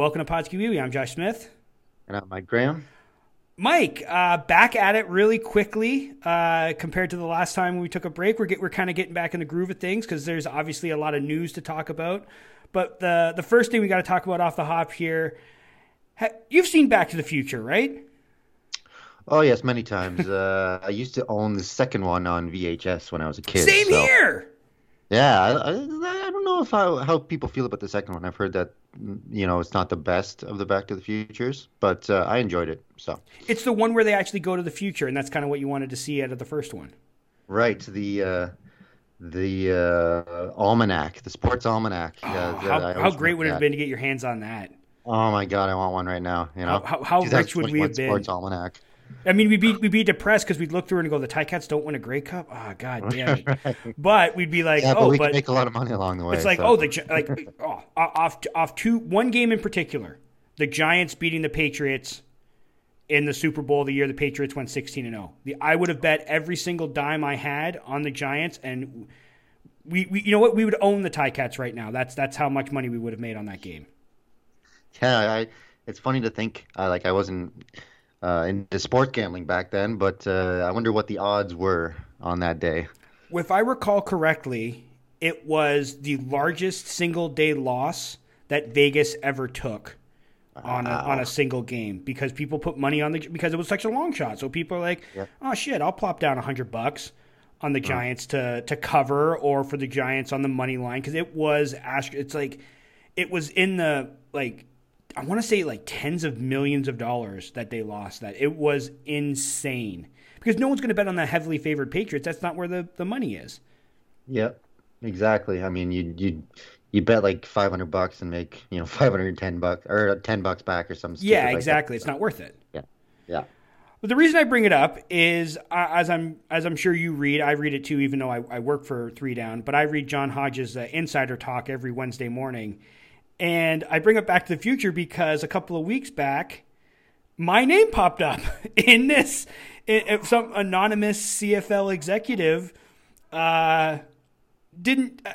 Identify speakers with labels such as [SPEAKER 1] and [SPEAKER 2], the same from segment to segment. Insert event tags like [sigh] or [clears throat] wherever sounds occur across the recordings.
[SPEAKER 1] Welcome to Wee. I'm Josh Smith.
[SPEAKER 2] And I'm Mike Graham.
[SPEAKER 1] Mike, uh, back at it really quickly uh, compared to the last time we took a break. We're get, we're kind of getting back in the groove of things because there's obviously a lot of news to talk about. But the the first thing we got to talk about off the hop here, you've seen Back to the Future, right?
[SPEAKER 2] Oh yes, many times. [laughs] uh, I used to own the second one on VHS when I was a kid.
[SPEAKER 1] Same
[SPEAKER 2] so-
[SPEAKER 1] here.
[SPEAKER 2] Yeah, I, I, I don't know if how, how people feel about the second one. I've heard that you know it's not the best of the Back to the Futures, but uh, I enjoyed it. So
[SPEAKER 1] It's the one where they actually go to the future, and that's kind of what you wanted to see out of the first one.
[SPEAKER 2] right, the uh, the uh, almanac, the sports almanac.
[SPEAKER 1] Oh, how, how great would it have been to get your hands on that?
[SPEAKER 2] Oh my god, I want one right now. You know,
[SPEAKER 1] How- how- how rich would we have been?
[SPEAKER 2] Sports almanac.
[SPEAKER 1] I mean, we'd be we'd be depressed because we'd look through and go, the Ticats don't win a Grey Cup. Oh God damn it! [laughs] But we'd be like,
[SPEAKER 2] Yeah, but
[SPEAKER 1] oh,
[SPEAKER 2] we
[SPEAKER 1] but
[SPEAKER 2] make a lot of money along the way.
[SPEAKER 1] It's like,
[SPEAKER 2] so.
[SPEAKER 1] oh, the like [laughs] oh, off off two one game in particular, the Giants beating the Patriots in the Super Bowl the year the Patriots went sixteen and zero. The I would have bet every single dime I had on the Giants, and we, we you know what we would own the Ticats right now. That's that's how much money we would have made on that game.
[SPEAKER 2] Yeah, I, it's funny to think uh, like I wasn't uh, into sports gambling back then, but uh, I wonder what the odds were on that day.
[SPEAKER 1] If I recall correctly, it was the largest single day loss that Vegas ever took on a, on a single game because people put money on the because it was such a long shot. So people are like, "Oh shit, I'll plop down a hundred bucks on the Giants to to cover or for the Giants on the money line because it was it's like it was in the like I want to say like tens of millions of dollars that they lost. That it was insane because no one's going to bet on the heavily favored Patriots. That's not where the, the money is.
[SPEAKER 2] Yep, exactly. I mean, you you you bet like five hundred bucks and make you know [laughs] five hundred ten bucks or ten bucks back or something.
[SPEAKER 1] Yeah,
[SPEAKER 2] stupid like that.
[SPEAKER 1] exactly. It's not worth it.
[SPEAKER 2] Yeah, yeah.
[SPEAKER 1] But the reason I bring it up is, uh, as I'm as I'm sure you read, I read it too, even though I, I work for Three Down. But I read John Hodges' uh, Insider Talk every Wednesday morning, and I bring it back to the future because a couple of weeks back, my name popped up [laughs] in this. It, some anonymous CFL executive uh, didn't. Uh,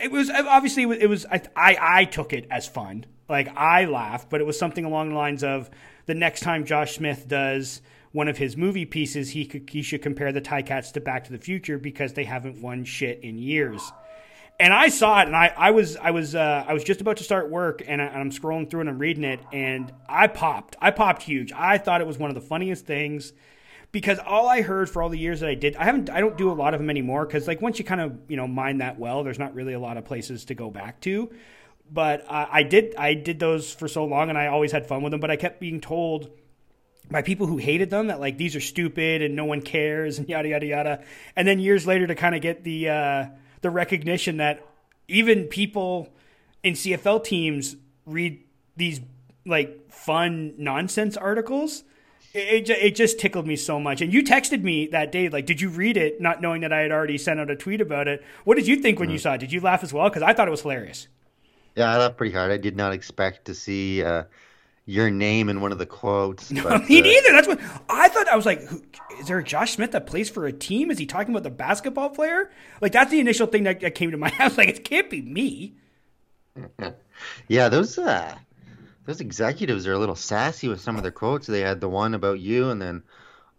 [SPEAKER 1] it was obviously it was, it was I, I I took it as fun. Like I laughed, but it was something along the lines of the next time Josh Smith does one of his movie pieces, he could he should compare the Ticats to Back to the Future because they haven't won shit in years. And I saw it, and I, I was I was uh, I was just about to start work, and, I, I'm scrolling through and I'm reading it, and I popped. I popped huge. I thought it was one of the funniest things because all I heard for all the years that I did, I haven't, I don't do a lot of them anymore because like once you kind of you know mine that well, there's not really a lot of places to go back to. But uh, I did, I did those for so long, and I always had fun with them. But I kept being told by people who hated them that like these are stupid and no one cares and yada yada yada. And then years later to kind of get the uh, the recognition that even people in CFL teams read these like fun nonsense articles. It, it, it just tickled me so much. And you texted me that day, like, did you read it, not knowing that I had already sent out a tweet about it? What did you think when you saw it? Did you laugh as well? Because I thought it was hilarious.
[SPEAKER 2] Yeah, I laughed pretty hard. I did not expect to see uh, your name in one of the quotes. but, [laughs]
[SPEAKER 1] me
[SPEAKER 2] uh,
[SPEAKER 1] neither. That's what I thought. I was like, who, is there a Josh Smith that plays for a team? Is he talking about the basketball player? Like that's the initial thing that, that came to my [laughs] head. I was like, it can't be me. [laughs]
[SPEAKER 2] Yeah, those uh, those executives are a little sassy with some of their quotes. They had the one about you, and then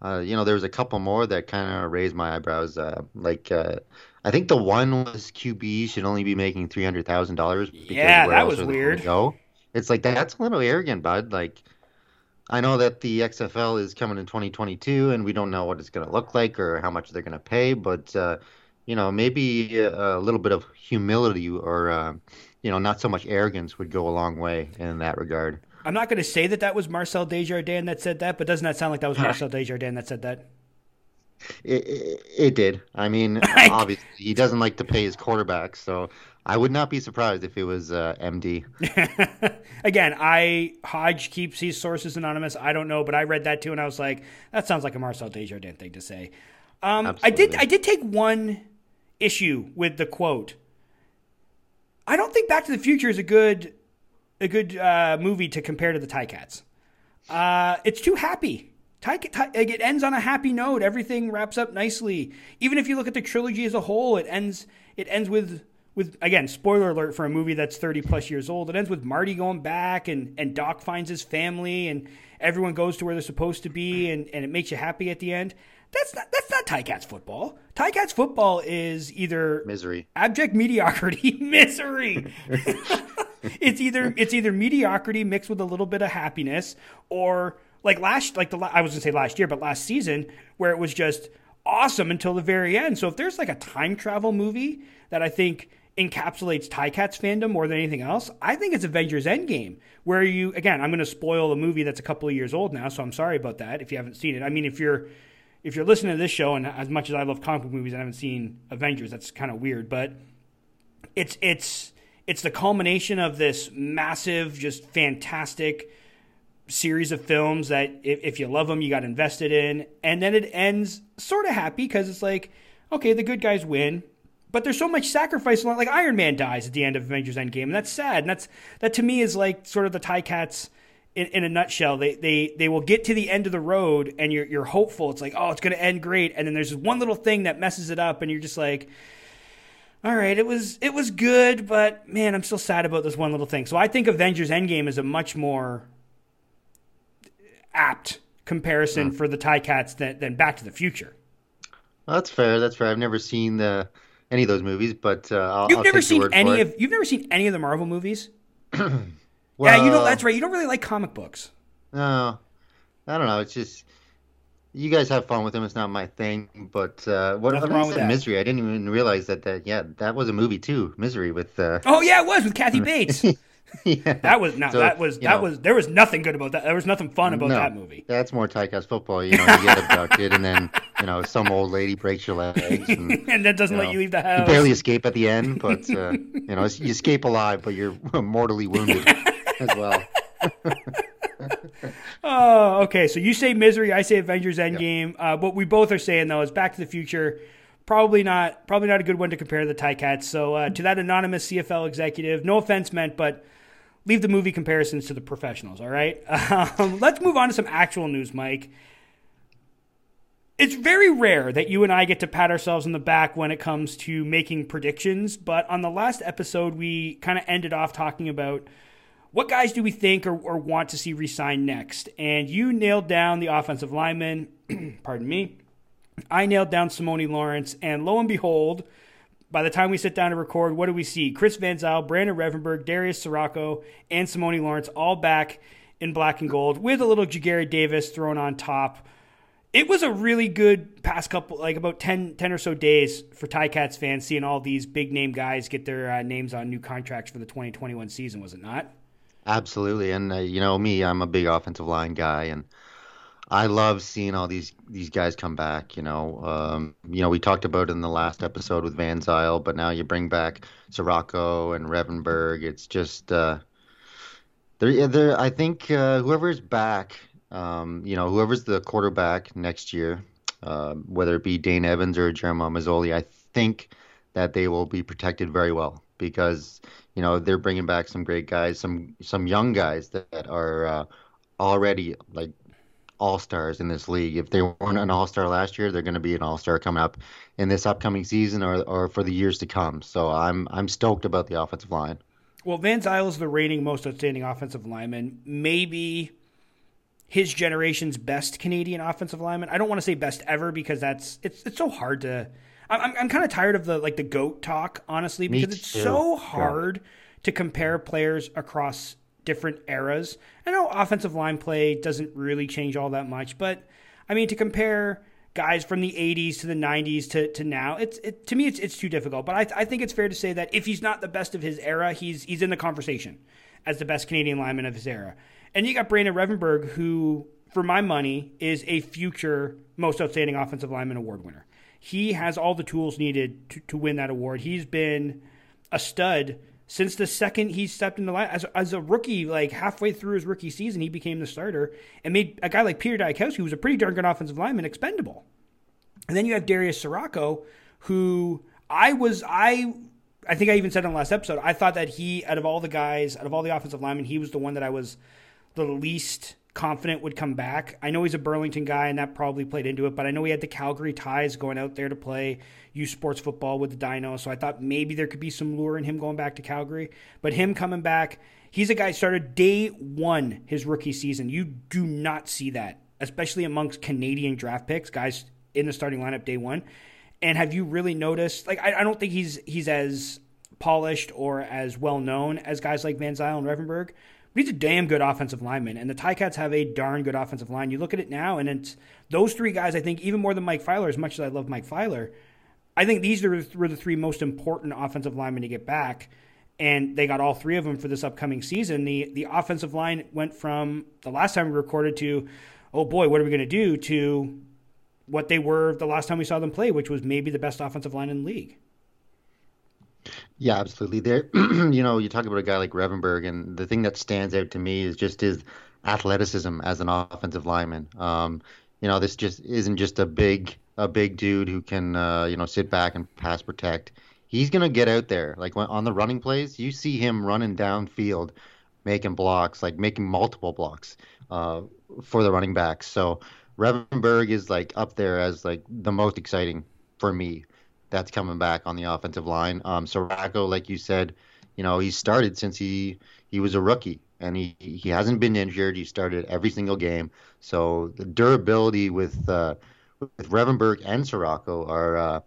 [SPEAKER 2] uh, you know there was a couple more that kind of raised my eyebrows. Uh, like uh, I think the one was QB should only be making three hundred thousand dollars.
[SPEAKER 1] Yeah, that was weird.
[SPEAKER 2] Go. It's like that's a little arrogant, bud. Like I know that the XFL is coming in 2022, and we don't know what it's going to look like or how much they're going to pay. But uh, you know, maybe a, a, little bit of humility or uh, you know, not so much arrogance would go a long way in that regard.
[SPEAKER 1] I'm not going to say that that was Marcel Desjardins that said that, but doesn't that sound like that was [laughs] Marcel Desjardins that said that?
[SPEAKER 2] It, it, it did. I mean, [laughs] obviously, he doesn't like to pay his quarterbacks, so I would not be surprised if it was uh, MD. [laughs]
[SPEAKER 1] Again, I Hodge keeps his sources anonymous. I don't know, but I read that too, and I was like, that sounds like a Marcel Desjardins thing to say. Um, I did. I did take one issue with the quote. I don't think Back to the Future is a good a good uh, movie to compare to the Ticats. Uh, it's too happy. Ty, Ty, it ends on a happy note. Everything wraps up nicely. Even if you look at the trilogy as a whole, it ends it ends with with again spoiler alert for a movie that's 30 plus years old. It ends with Marty going back and and Doc finds his family and everyone goes to where they're supposed to be and, and it makes you happy at the end. That's not that's not Ticats football. Ticats football is either
[SPEAKER 2] misery,
[SPEAKER 1] abject mediocrity, [laughs] misery. [laughs] it's either it's either mediocrity mixed with a little bit of happiness or like last like the I was gonna say last year, but last season where it was just awesome until the very end. So if there's like a time travel movie that I think encapsulates Ticats fandom more than anything else, I think it's Avengers Endgame, where you again, I'm going to spoil a movie that's a couple of years old now, so I'm sorry about that if you haven't seen it. I mean, if you're if you're listening to this show, and as much as I love comic book movies, I haven't seen Avengers, that's kind of weird, but it's it's it's the culmination of this massive, just fantastic series of films that if, if you love them, you got invested in. And then it ends sort of happy because it's like, okay, the good guys win. But there's so much sacrifice. along Like Iron Man dies at the end of Avengers Endgame, and that's sad. And that's that to me is like sort of the Ticats in, in a nutshell. They they they will get to the end of the road, and you're you're hopeful. It's like oh, it's going to end great, and then there's one little thing that messes it up, and you're just like, all right, it was it was good, but man, I'm still sad about this one little thing. So I think Avengers Endgame is a much more apt comparison mm. for the Ticats than, than Back to the Future.
[SPEAKER 2] Well, that's fair. That's fair. I've never seen the any of those movies, but uh, I'll,
[SPEAKER 1] you've
[SPEAKER 2] I'll
[SPEAKER 1] never seen any of you've never seen any of the Marvel movies. [clears throat] well, yeah, you know that's right. You don't really like comic books.
[SPEAKER 2] No, I don't know. It's just you guys have fun with them. It's not my thing. But uh, what Nothing wrong with that. Misery? I didn't even realize that. That yeah, that was a movie too. Misery with. Uh...
[SPEAKER 1] Oh yeah, it was with Kathy [laughs] Bates. [laughs] yeah. That was no, so, that was that know, was there was nothing good about that. There was nothing fun about no, that movie.
[SPEAKER 2] That's more Ticats football. You know, you get abducted and then you know some old lady breaks your legs and, [laughs]
[SPEAKER 1] and that doesn't
[SPEAKER 2] you
[SPEAKER 1] let you leave the house.
[SPEAKER 2] You barely escape at the end, but uh, you know you escape alive, but you're [laughs] mortally wounded as well.
[SPEAKER 1] oh, okay. So you say Misery, I say Avengers Endgame. Yep. Uh, what we both are saying though is Back to the Future probably not probably not a good one to compare the Ticats. So uh, to that anonymous CFL executive, no offense meant, but leave the movie comparisons to the professionals. All right. [laughs] Um, let's move on to some actual news, Mike. It's very rare that you and I get to pat ourselves on the back when it comes to making predictions, but on the last episode, we kind of ended off talking about what guys do we think or, or want to see resign next. And you nailed down the offensive lineman, [clears throat] pardon me, I nailed down Simoni Lawrence, and lo and behold, by the time we sit down to record, what do we see? Chris Van Zyl, Brandon Revenberg, Darius Ciarrocca, and Simoni Lawrence all back in black and gold with a little Ja'Gared Davis thrown on top. It was a really good past couple, like about 10, 10 or so days for Ticats fans seeing all these big name guys get their uh, names on new contracts for the 2021 season, was it not?
[SPEAKER 2] Absolutely. And, uh, you know, me, I'm a big offensive line guy. And, I love seeing all these these guys come back. You know, um, you know, we talked about in the last episode with Van Zyl, but now you bring back Ciarrocca and Revenberg. It's just uh, they're, they're, I think uh, whoever's back, um, you know, whoever's the quarterback next year, uh, whether it be Dane Evans or Jeremiah Masoli, I think that they will be protected very well because you know they're bringing back some great guys, some some young guys that, that are uh, already like all stars in this league. If they weren't an all star last year, they're going to be an all star coming up in this upcoming season or, or for the years to come. So I'm I'm stoked about the offensive line.
[SPEAKER 1] Well, Van Zyl is the reigning most outstanding offensive lineman. Maybe his generation's best Canadian offensive lineman. I don't want to say best ever because that's it's it's so hard to. I'm I'm kind of tired of the like the goat talk, honestly, because it's so hard yeah. to compare players across different eras. I know offensive line play doesn't really change all that much, but I mean to compare guys from the 80s to the 90s to, to now, it's it, to me it's it's too difficult. But I, I think it's fair to say that if he's not the best of his era, he's he's in the conversation as the best Canadian lineman of his era. And you got Brandon Revenberg, who, for my money, is a future most outstanding offensive lineman award winner. He has all the tools needed to, to win that award. He's been a stud since the second he stepped in the line as, as a rookie, like halfway through his rookie season, he became the starter and made a guy like Peter Dyakowski, who was a pretty darn good offensive lineman, expendable. And then you have Darius Ciarrocca, who I was I I think I even said in the last episode, I thought that he out of all the guys, out of all the offensive linemen, he was the one that I was the least confident would come back. I know he's a Burlington guy, and that probably played into it, but I know he had the Calgary ties going out there to play U Sports football with the Dino, so I thought maybe there could be some lure in him going back to Calgary. But him coming back, he's a guy started day one his rookie season. You do not see that, especially amongst Canadian draft picks, guys in the starting lineup day one. And have you really noticed? Like, I, I don't think he's he's as polished or as well known as guys like Van Zyl and Revenberg, he's a damn good offensive lineman, and the Ticats have a darn good offensive line. You look at it now, and it's those three guys. I think even more than Mike Filer, as much as I love Mike Filer, I think these are, were the three most important offensive linemen to get back, and they got all three of them for this upcoming season. the The offensive line went from the last time we recorded to, oh boy, what are we going to do? To what they were the last time we saw them play, which was maybe the best offensive line in the league.
[SPEAKER 2] Yeah, absolutely. There, [clears throat] you know, you talk about a guy like Revenberg, and the thing that stands out to me is just his athleticism as an offensive lineman. Um, you know, this just isn't just a big a big dude who can uh, you know sit back and pass protect. He's gonna get out there. Like when, on the running plays, you see him running downfield, making blocks, like making multiple blocks uh, for the running backs. So Revenberg is like up there as like the most exciting for me that's coming back on the offensive line. Um, like you said, you know, he started since he he was a rookie and he he hasn't been injured. He started every single game. So the durability with uh, with Revenberg and Ciarrocca are uh,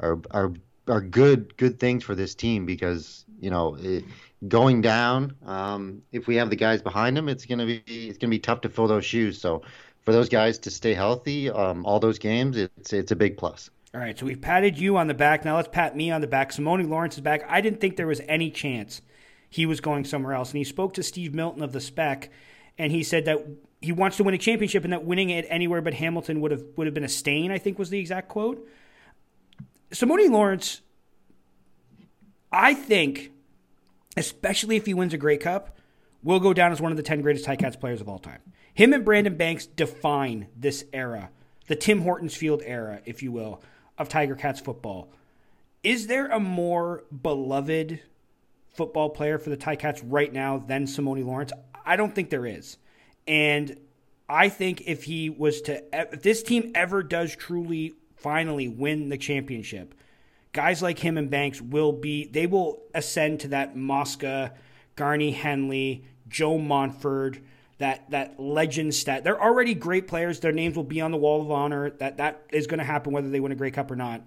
[SPEAKER 2] are are are good good things for this team because you know going down um, if we have the guys behind them it's gonna be it's gonna be tough to fill those shoes so for those guys to stay healthy um, all those games it's it's a big plus
[SPEAKER 1] all right, so we've patted you on the back. Now let's pat me on the back. Simoni Lawrence is back. I didn't think there was any chance he was going somewhere else. And he spoke to Steve Milton of the Spec, and he said that he wants to win a championship and that winning it anywhere but Hamilton would have would have been a stain. I think was the exact quote. Simoni Lawrence, I think, especially if he wins a Grey Cup, will go down as one of the ten greatest Ticats players of all time. Him and Brandon Banks define this era, the Tim Hortons Field era, if you will of Tiger Cats football. Is there a more beloved football player for the Tiger Ticats right now than Simoni Lawrence? I don't think there is. And I think if he was to, if this team ever does truly finally win the championship, guys like him and Banks will be, they will ascend to that Mosca, Garney Henley, Joe Montford, that that legend stat. They're already great players. Their names will be on the wall of honor. That that is going to happen whether they win a Grey Cup or not.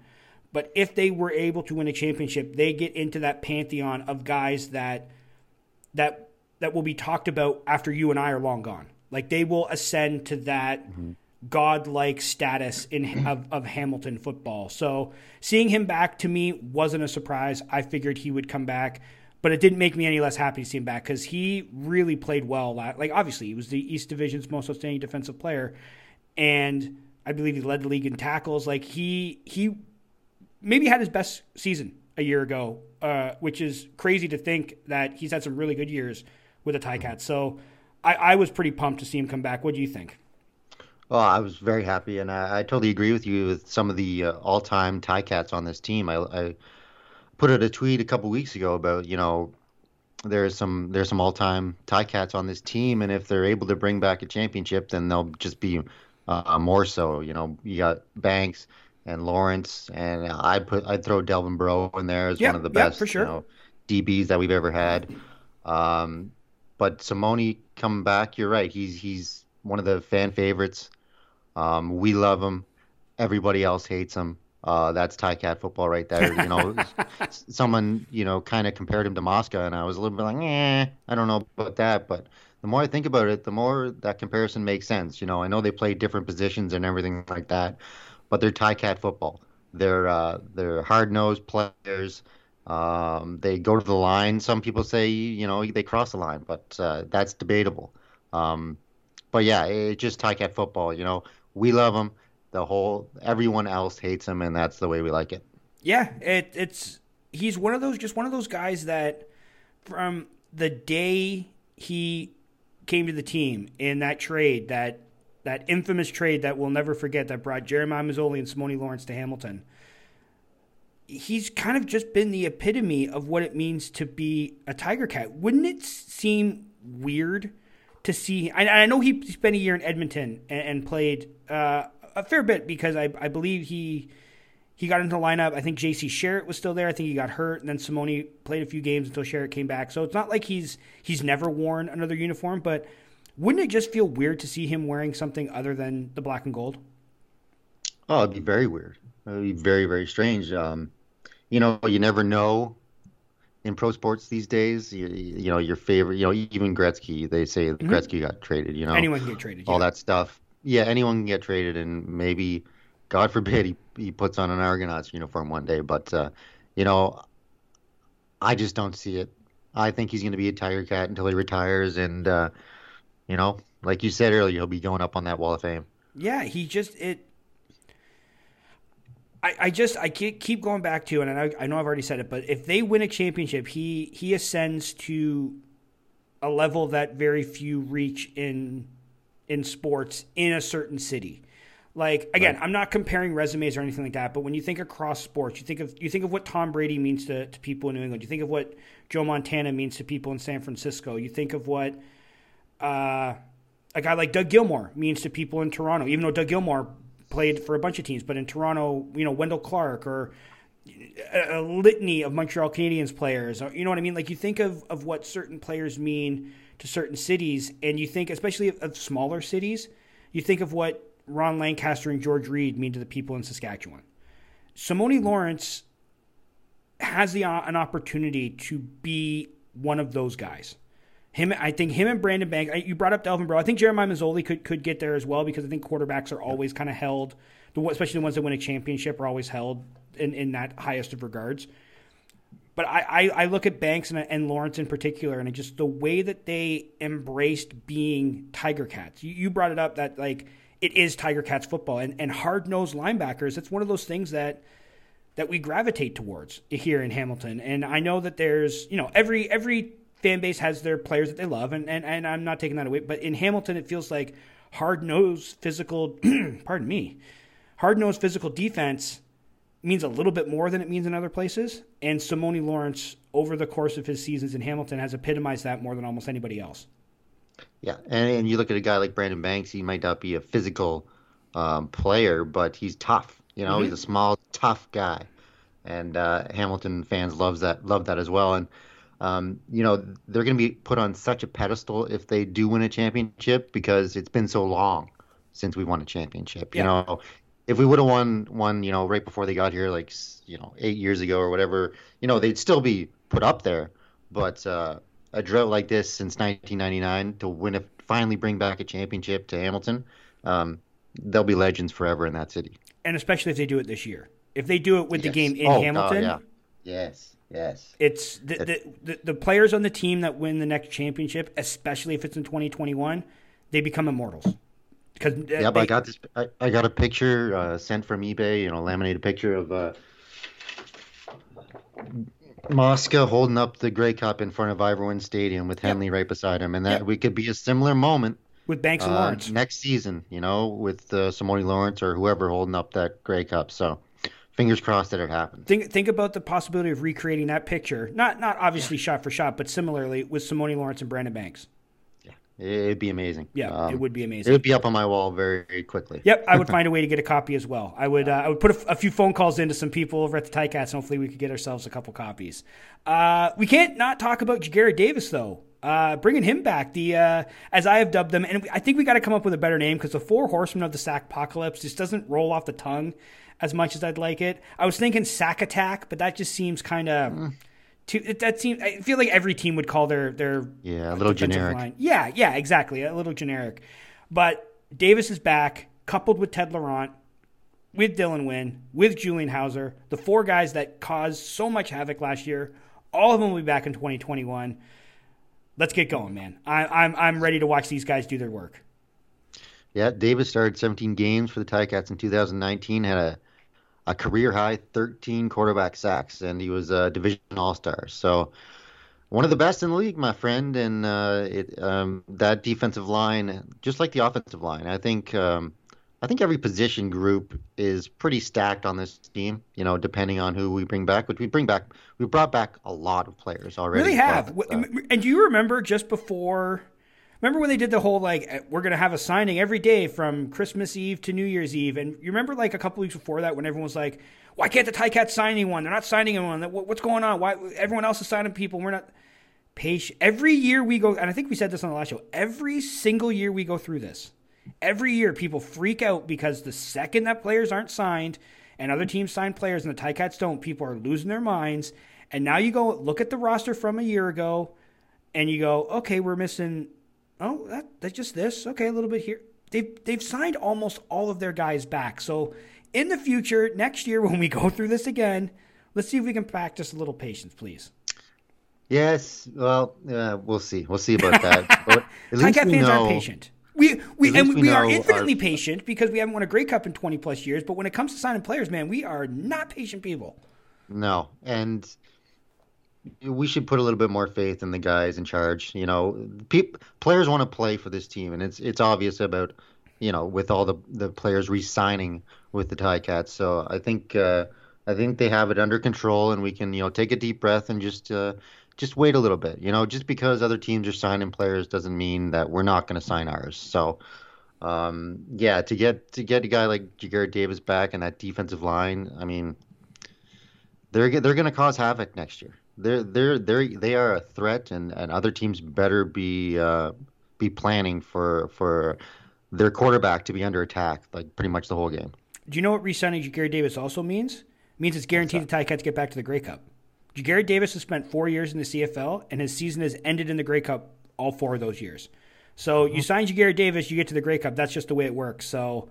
[SPEAKER 1] But if they were able to win a championship, they get into that pantheon of guys that that that will be talked about after you and I are long gone. Like they will ascend to that mm-hmm. godlike status in of, of Hamilton football. So seeing him back to me wasn't a surprise. I figured he would come back but it didn't make me any less happy to see him back because he really played well. Like obviously, he was the East Division's most outstanding defensive player, and I believe he led the league in tackles. Like he he maybe had his best season a year ago, uh, which is crazy to think that he's had some really good years with the Ticats. So I, I was pretty pumped to see him come back. What do you think?
[SPEAKER 2] Well, I was very happy, and I, I totally agree with you with some of the uh, all-time Ticats on this team. I, I put out a tweet a couple weeks ago about you know there's some there's some all-time Ticats on this team, and if they're able to bring back a championship, then they'll just be uh, more so. You know, you got Banks and Lawrence, and I put I'd throw Delvin Breaux in there as one of the best
[SPEAKER 1] for sure.
[SPEAKER 2] you know, DBs that we've ever had. Um, but Simoni coming back, you're right. He's he's one of the fan favorites. Um, we love him. Everybody else hates him. Uh, that's Cat football right there. You know, [laughs] someone you know kind of compared him to Mosca, and I was a little bit like, eh, I don't know about that. But the more I think about it, the more that comparison makes sense. You know, I know they play different positions and everything like that, but they're Cat football. They're uh, they're hard nosed players. Um, they go to the line. Some people say you know they cross the line, but uh, that's debatable. Um, but yeah, it's just Cat football. You know, we love them the whole everyone else hates him, and that's the way we like it.
[SPEAKER 1] Yeah, it, it's he's one of those just one of those guys that from the day he came to the team in that trade that that infamous trade that we'll never forget that brought Jeremiah Masoli and Simoni Lawrence to Hamilton. He's kind of just been the epitome of what it means to be a Tiger Cat. Wouldn't it seem weird to see? I, I know he spent a year in Edmonton and, and played uh, a fair bit because I, I believe he he got into the lineup. I think J.C. Sherritt was still there. I think he got hurt, and then Simoni played a few games until Sherritt came back. So it's not like he's he's never worn another uniform. But wouldn't it just feel weird to see him wearing something other than the black and gold?
[SPEAKER 2] Oh, it'd be very weird. It'd be very very strange. Um, you know, you never know in pro sports these days. You, you know, your favorite. You know, even Gretzky. They say mm-hmm. Gretzky got traded. You know,
[SPEAKER 1] anyone can get traded.
[SPEAKER 2] All
[SPEAKER 1] yeah.
[SPEAKER 2] that stuff yeah, anyone can get traded, and maybe, God forbid, he he puts on an Argonauts uniform one day. But uh, you know, I just don't see it. I think he's going to be a Tiger Cat until he retires, and uh, you know, like you said earlier, he'll be going up on that Wall of Fame.
[SPEAKER 1] Yeah, he just it. I, I just I keep going back to, and I, I know I've already said it, but if they win a championship, he he ascends to a level that very few reach in in sports in a certain city. Like again, right. I'm not comparing resumes or anything like that, but when you think across sports, you think of you think of what Tom Brady means to, to people in New England. You think of what Joe Montana means to people in San Francisco. You think of what uh, a guy like Doug Gilmour means to people in Toronto. Even though Doug Gilmour played for a bunch of teams, but in Toronto, you know Wendel Clark or a, a litany of Montreal Canadiens players. You know what I mean? Like you think of of what certain players mean to certain cities, and you think, especially of, of smaller cities, you think of what Ron Lancaster and George Reed mean to the people in Saskatchewan. Simoni Lawrence has the uh, an opportunity to be one of those guys. Him, I think him and Brandon Bank. You brought up Delvin Breaux. I think Jeremiah Masoli could could get there as well because I think quarterbacks are always kind of held, especially the ones that win a championship are always held in, in that highest of regards. But I, I, I look at Banks and, and, Lawrence in particular, and just the way that they embraced being Tiger Cats. You, you brought it up that like it is Tiger Cats football, and, and hard nosed linebackers. It's one of those things that that we gravitate towards here in Hamilton. And I know that there's you know every every fan base has their players that they love, and and, and I'm not taking that away. But in Hamilton, it feels like hard nosed physical. [clears throat] pardon me, hard nosed physical defense means a little bit more than it means in other places. And Simoni Lawrence, over the course of his seasons in Hamilton, has epitomized that more than almost anybody else.
[SPEAKER 2] Yeah, and, and you look at a guy like Brandon Banks, he might not be a physical um, player, but he's tough. You know, mm-hmm. he's a small, tough guy, and uh, Hamilton fans loves that love that as well. And um, you know, they're going to be put on such a pedestal if they do win a championship because it's been so long since we won a championship. Yeah. You know, if we would have won one, you know, right before they got here, like you know, eight years ago or whatever, you know, they'd still be put up there. But uh, a drought like this since 1999 to win a finally bring back a championship to Hamilton, um, they'll be legends forever in that city.
[SPEAKER 1] And especially if they do it this year, if they do it with yes. the game in oh, Hamilton,
[SPEAKER 2] yeah. yes, yes,
[SPEAKER 1] it's the, the, the the players on the team that win the next championship, especially if it's in 2021, they become immortals.
[SPEAKER 2] Because uh, yeah, but I got this. I, I got a picture uh, sent from eBay. You know, laminated picture of uh, Mosca holding up the Grey Cup in front of Ivor Stadium with Henley yep. right beside him, and that yep. we could be a similar moment
[SPEAKER 1] with Banks and uh, Lawrence
[SPEAKER 2] next season. You know, with uh, Simoni Lawrence or whoever holding up that Grey Cup. So fingers crossed that it happens.
[SPEAKER 1] Think think about the possibility of recreating that picture. Not not obviously shot for shot, but similarly with Simoni Lawrence and Brandon Banks.
[SPEAKER 2] It'd be amazing.
[SPEAKER 1] Yeah, um, it would be amazing.
[SPEAKER 2] It would be up on my wall very, very quickly.
[SPEAKER 1] Yep, I would [laughs] find a way to get a copy as well. I would. Uh, I would put a, a, few phone calls into some people over at the Ticats, and hopefully we could get ourselves a couple copies. Uh, we can't not talk about Ja'Gared Davis though. Uh, bringing him back, the uh, as I have dubbed them, and I think we got to come up with a better name because the Four Horsemen of the Sack Apocalypse just doesn't roll off the tongue as much as I'd like it. I was thinking Sack Attack, but that just seems kind of. Mm. Too, that seems. I feel like every team would call their their
[SPEAKER 2] yeah a little generic.
[SPEAKER 1] Line. Yeah, yeah, exactly, a little generic. But Davis is back, coupled with Ted Laurent, with Dylan Wynn, with Julian Howsare, the four guys that caused so much havoc last year. All of them will be back in 2021. Let's get going, man. I, I'm I'm ready to watch these guys do their work.
[SPEAKER 2] Yeah, Davis started 17 games for the Ticats in 2019. Had a a career high 13 quarterback sacks, and he was a division all star. So one of the best in the league, my friend. And uh, it, um, that defensive line, just like the offensive line, I think um, I think every position group is pretty stacked on this team. You know, depending on who we bring back, which we bring back, we brought back a lot of players already.
[SPEAKER 1] Really have. But, uh, and do you remember just before? Remember when they did the whole like eh, we're gonna have a signing every day from Christmas Eve to New Year's Eve, and you remember like a couple weeks before that when everyone was like, "Why can't the Ticats sign anyone? They're not signing anyone. What's going on? Why everyone else is signing people? We're not." Patient. Every year we go, and I think we said this on the last show. Every single year we go through this. Every year people freak out because the second that players aren't signed and other teams sign players and the Ticats don't, people are losing their minds. And now you go look at the roster from a year ago, and you go, okay, we're missing oh, that, that's just this. Okay, a little bit here. They've they've signed almost all of their guys back. So in the future, next year [laughs] when we go through this again, let's see if we can practice a little patience, please.
[SPEAKER 2] Yes, well, uh, we'll see. We'll see about that. [laughs]
[SPEAKER 1] But at least fans know, are patient. We we and we, we are infinitely our... patient because we haven't won a Grey Cup in twenty plus years. But when it comes to signing players, man, we are not patient people.
[SPEAKER 2] No, and we should put a little bit more faith in the guys in charge. You know, pe- players want to play for this team, and it's it's obvious about you know with all the the players re-signing with the Ticats. So I think uh, I think they have it under control, and we can you know take a deep breath and just. Uh, just wait a little bit. You know, just because other teams are signing players doesn't mean that we're not going to sign ours. So, um, yeah, to get to get a guy like Ja'Gared Davis back and that defensive line, I mean, they're they're going to cause havoc next year they're they're they they are a threat, and, and other teams better be uh, be planning for for their quarterback to be under attack like pretty much the whole game.
[SPEAKER 1] Do you know what re-signing Ja'Gared Davis also means? It means it's guaranteed the Ticats get back to the Grey Cup. Ja'Gared Davis has spent four years in the CFL, and his season has ended in the Grey Cup all four of those years. So you sign Ja'Gared Davis, you get to the Grey Cup. That's just the way it works. So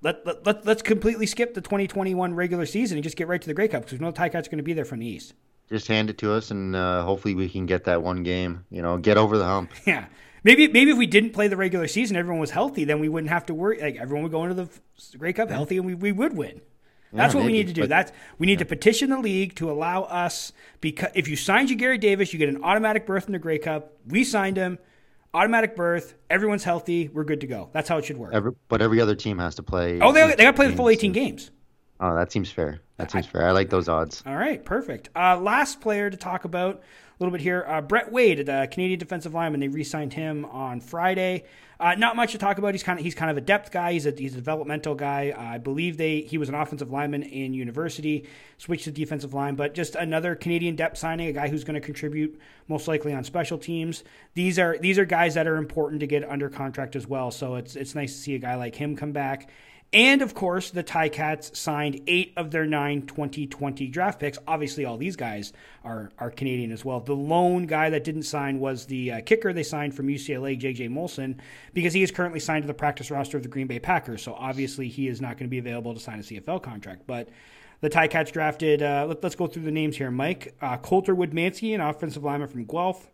[SPEAKER 1] let, let, let, us completely skip the 2021 regular season and just get right to the Grey Cup because we know the Ticats are going to be there from the East
[SPEAKER 2] just hand it to us, and uh, hopefully we can get that one game. You know, get over the hump. [laughs]
[SPEAKER 1] Yeah, maybe maybe if we didn't play the regular season, everyone was healthy, then we wouldn't have to worry. Like everyone would go into the Grey Cup healthy, and we, we would win. That's yeah, what maybe, we need to do. But, That's we need yeah. to petition the league to allow us because if you sign Ja'Gared Davis, you get an automatic berth in the Grey Cup. We signed him, automatic berth. Everyone's healthy. We're good to go. That's how it should work.
[SPEAKER 2] Every, but every other team has to play.
[SPEAKER 1] Oh, they, they got to play the full eighteen games.
[SPEAKER 2] Oh, that seems fair. That seems I, fair. I like those odds.
[SPEAKER 1] All right, perfect. Uh, last player to talk about a little bit here uh, Brett Wade, the Canadian defensive lineman. They re signed him on Friday. Uh, not much to talk about. He's kind of he's kind of a depth guy. He's a he's a developmental guy. Uh, I believe they he was an offensive lineman in university, switched to defensive line, but just another Canadian depth signing, a guy who's going to contribute most likely on special teams. These are these are guys that are important to get under contract as well. So it's it's nice to see a guy like him come back. And of course, the Ticats signed eight of their nine 2020 draft picks. Obviously, all these guys are, are Canadian as well. The lone guy that didn't sign was the uh, kicker they signed from UCLA, JJ Molson, because he is currently signed to the practice roster of the Green Bay Packers. So obviously, he is not going to be available to sign a CFL contract. But the Ticats drafted, uh, let, us go through the names here Mike, uh, Coulter Woodmansey, an offensive lineman from Guelph.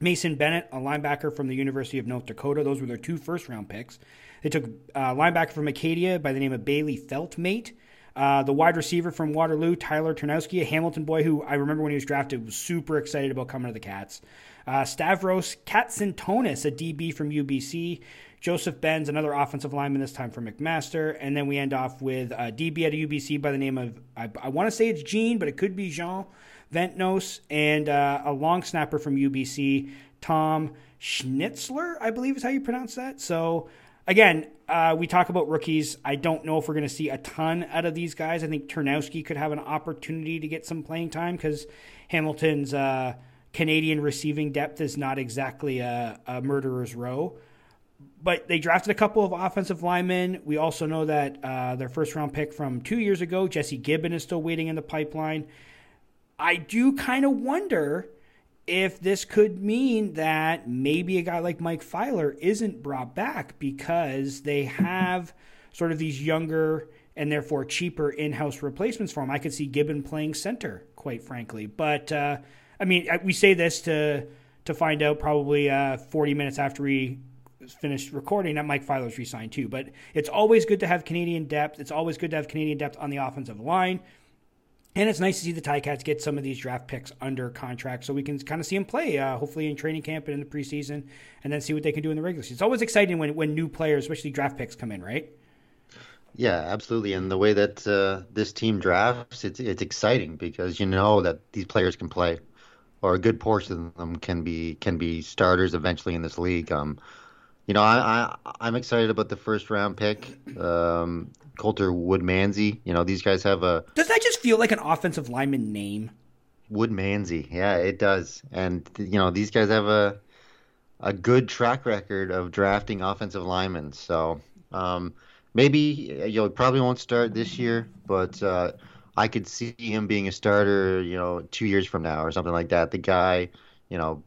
[SPEAKER 1] Mason Bennett, a linebacker from the University of North Dakota. Those were their two first round picks. They took uh, linebacker from Acadia by the name of Bailey Feltmate. Uh, the wide receiver from Waterloo, Tyler Ternowski, a Hamilton boy who I remember when he was drafted was super excited about coming to the Cats. Uh, Stavros Katsantonis, a DB from UBC. Joseph Benz, another offensive lineman, this time from McMaster. And then we end off with a DB at a UBC by the name of, I, I want to say it's Gene, but it could be Jean Ventnos. And uh, a long snapper from UBC, Tom Schnitzler, I believe is how you pronounce that. So again, uh, we talk about rookies. I don't know if we're going to see a ton out of these guys. I think Ternowski could have an opportunity to get some playing time because Hamilton's uh, Canadian receiving depth is not exactly a, a murderer's row. But they drafted a couple of offensive linemen. We also know that uh, their first round pick from two years ago, Jesse Gibbon, is still waiting in the pipeline. I do kind of wonder if this could mean that maybe a guy like Mike Filer isn't brought back because they have sort of these younger and therefore cheaper in-house replacements for him. I could see Gibbon playing center, quite frankly. But uh, I mean, we say this to to find out probably uh, 40 minutes after we finished recording that Mike Filer's re-signed too. But it's always good to have Canadian depth. It's always good to have Canadian depth on the offensive line. And it's nice to see the Ticats get some of these draft picks under contract so we can kind of see them play, uh, hopefully in training camp and in the preseason, and then see what they can do in the regular season. It's always exciting when, when new players, especially draft picks, come in, right?
[SPEAKER 2] Yeah, absolutely. And the way that uh, this team drafts, it's it's exciting because you know that these players can play, or a good portion of them can be can be starters eventually in this league. Um, you know, I, I I'm excited about the first round pick. Um, Coulter Woodmansey. You know, these guys have a.
[SPEAKER 1] Does that just feel like an offensive lineman name?
[SPEAKER 2] Woodmansey, yeah, it does. And you know, these guys have a a good track record of drafting offensive linemen. So um, maybe you know, probably won't start this year, but uh, I could see him being a starter. You know, two years from now or something like that. The guy, you know,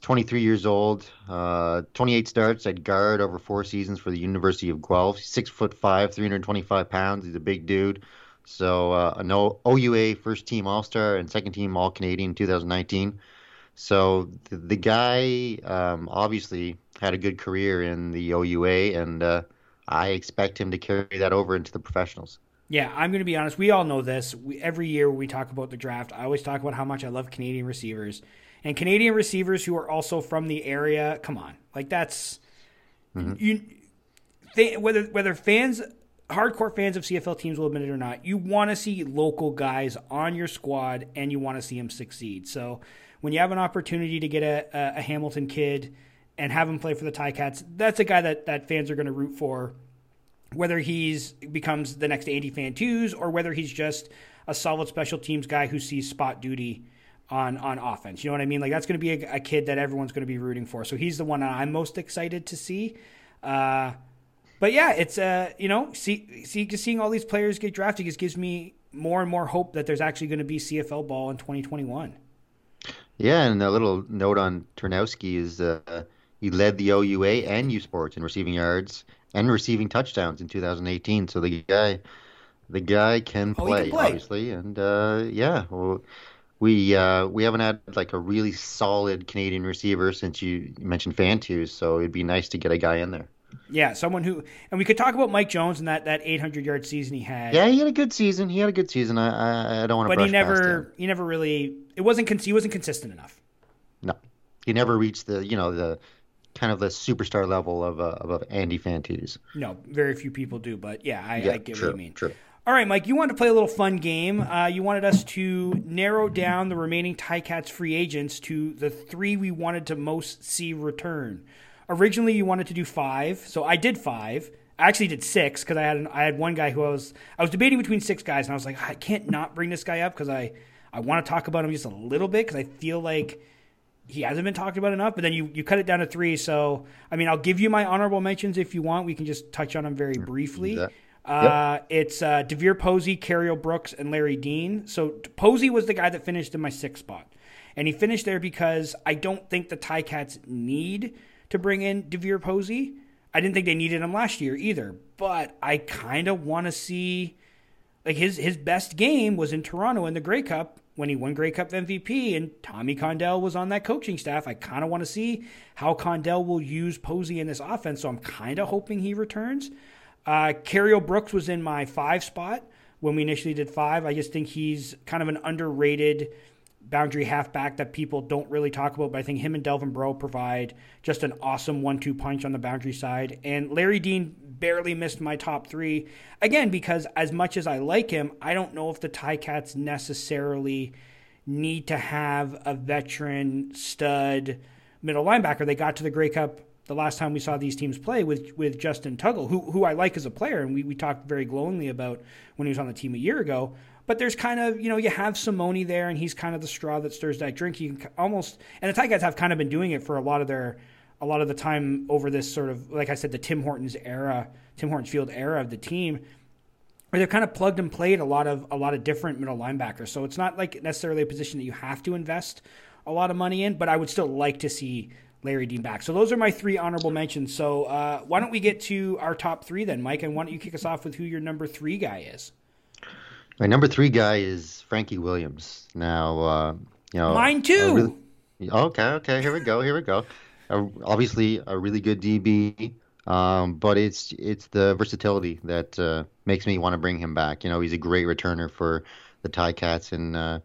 [SPEAKER 2] 23 years old, uh, 28 starts at guard over four seasons for the University of Guelph. Six foot five, 325 pounds. He's a big dude. So uh, an OUA first team All Star and second team All Canadian 2019. So the, the guy um, obviously had a good career in the OUA, and uh, I expect him to carry that over into the professionals.
[SPEAKER 1] Yeah, I'm going to be honest. We all know this. We, every year we talk about the draft, I always talk about how much I love Canadian receivers and Canadian receivers who are also from the area. Come on, like that's mm-hmm. you. They, whether whether fans, hardcore fans of CFL teams will admit it or not, you want to see local guys on your squad, and you want to see them succeed. So when you have an opportunity to get a, a Hamilton kid and have him play for the Ticats, that's a guy that that fans are going to root for. Whether he's becomes the next Andy Fantuz or whether he's just a solid special teams guy who sees spot duty on on offense. You know what I mean? Like that's going to be a, a, kid that everyone's going to be rooting for. So he's the one I'm most excited to see. Uh, but yeah, it's uh, you know, see, see, seeing all these players get drafted just gives me more and more hope that there's actually going to be CFL ball in 2021.
[SPEAKER 2] Yeah, and a little note on Ternowski is uh, he led the OUA and U Sports in receiving yards and receiving touchdowns in 2018. So the guy, the guy can play, oh, can play. obviously, and uh, yeah, well, we uh, we haven't had like a really solid Canadian receiver since you mentioned Fantuz, so it'd be nice to get a guy in there.
[SPEAKER 1] Yeah, someone who, and we could talk about Mike Jones and that, that 800 yard season he had.
[SPEAKER 2] Yeah, he had a good season. He had a good season. I I, I don't want to.
[SPEAKER 1] But he never he never really it wasn't he wasn't consistent enough.
[SPEAKER 2] No, he never reached the you know the kind of the superstar level of uh, of Andy Fantuz.
[SPEAKER 1] No, very few people do. But yeah, I,
[SPEAKER 2] yeah,
[SPEAKER 1] I get
[SPEAKER 2] true,
[SPEAKER 1] what you mean.
[SPEAKER 2] True.
[SPEAKER 1] All right, Mike, you wanted to play a little fun game. Uh, you wanted us to narrow down the remaining Ticats free agents to the three we wanted to most see return. Originally, you wanted to do five, so I did five. I actually did six because I had an, I had one guy who I was I was debating between six guys, and I was like, I can't not bring this guy up because I I want to talk about him just a little bit because I feel like he hasn't been talked about enough. But then you you cut it down to three, so I mean, I'll give you my honorable mentions if you want. We can just touch on them very briefly. Uh, yep. It's uh, DeVier Posey, Cariel Brooks, and Larry Dean. So Posey was the guy that finished in my sixth spot. And he finished there because I don't think the Ticats need to bring in DeVier Posey. I didn't think they needed him last year either. But I kind of want to see like his his best game was in Toronto in the Grey Cup when he won Grey Cup MVP and Tommy Condell was on that coaching staff. I kind of want to see how Condell will use Posey in this offense. So I'm kind of hoping he returns. Uh, Cariel Brooks was in my five spot when we initially did five. I just think he's kind of an underrated boundary halfback that people don't really talk about, but I think him and Delvin Breaux provide just an awesome one two punch on the boundary side. And Larry Dean barely missed my top three. Again, because as much as I like him, I don't know if the Ticats necessarily need to have a veteran stud middle linebacker. They got to the Grey Cup the last time we saw these teams play with with Justin Tuggle, who who I like as a player, and we, we talked very glowingly about when he was on the team a year ago. But there's kind of you know you have Simoni there, and he's kind of the straw that stirs that drink. You can almost and the Ticats have kind of been doing it for a lot of their a lot of the time over this sort of like I said the Tim Hortons era, Tim Hortons Field era of the team where they're kind of plugged and played a lot of a lot of different middle linebackers. So it's not like necessarily a position that you have to invest a lot of money in, but I would still like to see Larry Dean back. So those are my three honorable mentions. So uh, why don't we get to our top three then, Mike? And why don't you kick us off with who your number three guy is?
[SPEAKER 2] My number three guy is Frankie Williams. Now, uh, you know,
[SPEAKER 1] mine too.
[SPEAKER 2] Really, okay, okay, here we go, here we go. Uh, obviously, a really good DB, um, but it's it's the versatility that uh, makes me want to bring him back. You know, he's a great returner for the Ticats in uh,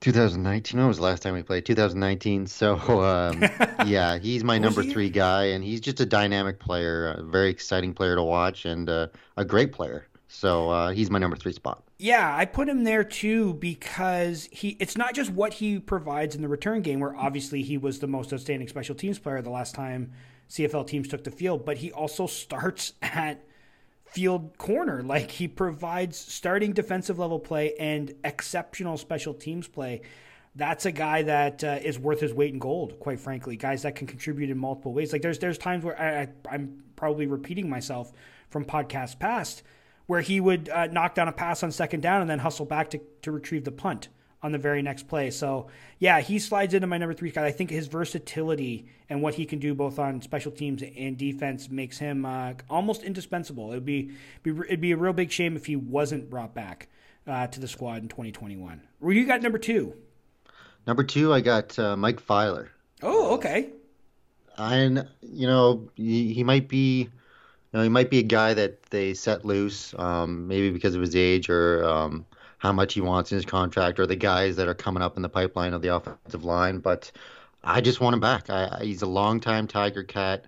[SPEAKER 2] 2019. When was the last time we played? 2019. So, um, [laughs] yeah, he's my number three guy, and he's just a dynamic player, a very exciting player to watch, and uh, a great player. So uh, he's my number three spot.
[SPEAKER 1] Yeah, I put him there too because he. It's not just what he provides in the return game, where obviously he was the most outstanding special teams player the last time CFL teams took the field, but he also starts [laughs] at field corner. [laughs] Like he provides starting defensive level play and exceptional special teams play. That's a guy that uh, is worth his weight in gold, quite frankly. Guys that can contribute in multiple ways. Like there's there's times where I, I, am probably repeating myself from podcast past, where he would uh, knock down a pass on second down and then hustle back to, to retrieve the punt on the very next play. So yeah, he slides into my number three guy. I think his versatility and what he can do both on special teams and defense makes him uh, almost indispensable. It'd be, be it'd be a real big shame if he wasn't brought back uh, to the squad in 2021. Where you got number two?
[SPEAKER 2] Number two, I got uh, Mike Filer.
[SPEAKER 1] Oh, okay.
[SPEAKER 2] And you know he, he might be. You know, he might be a guy that they set loose, um, maybe because of his age or um, how much he wants in his contract or the guys that are coming up in the pipeline of the offensive line. But I just want him back. I, he's a long-time Tiger Cat.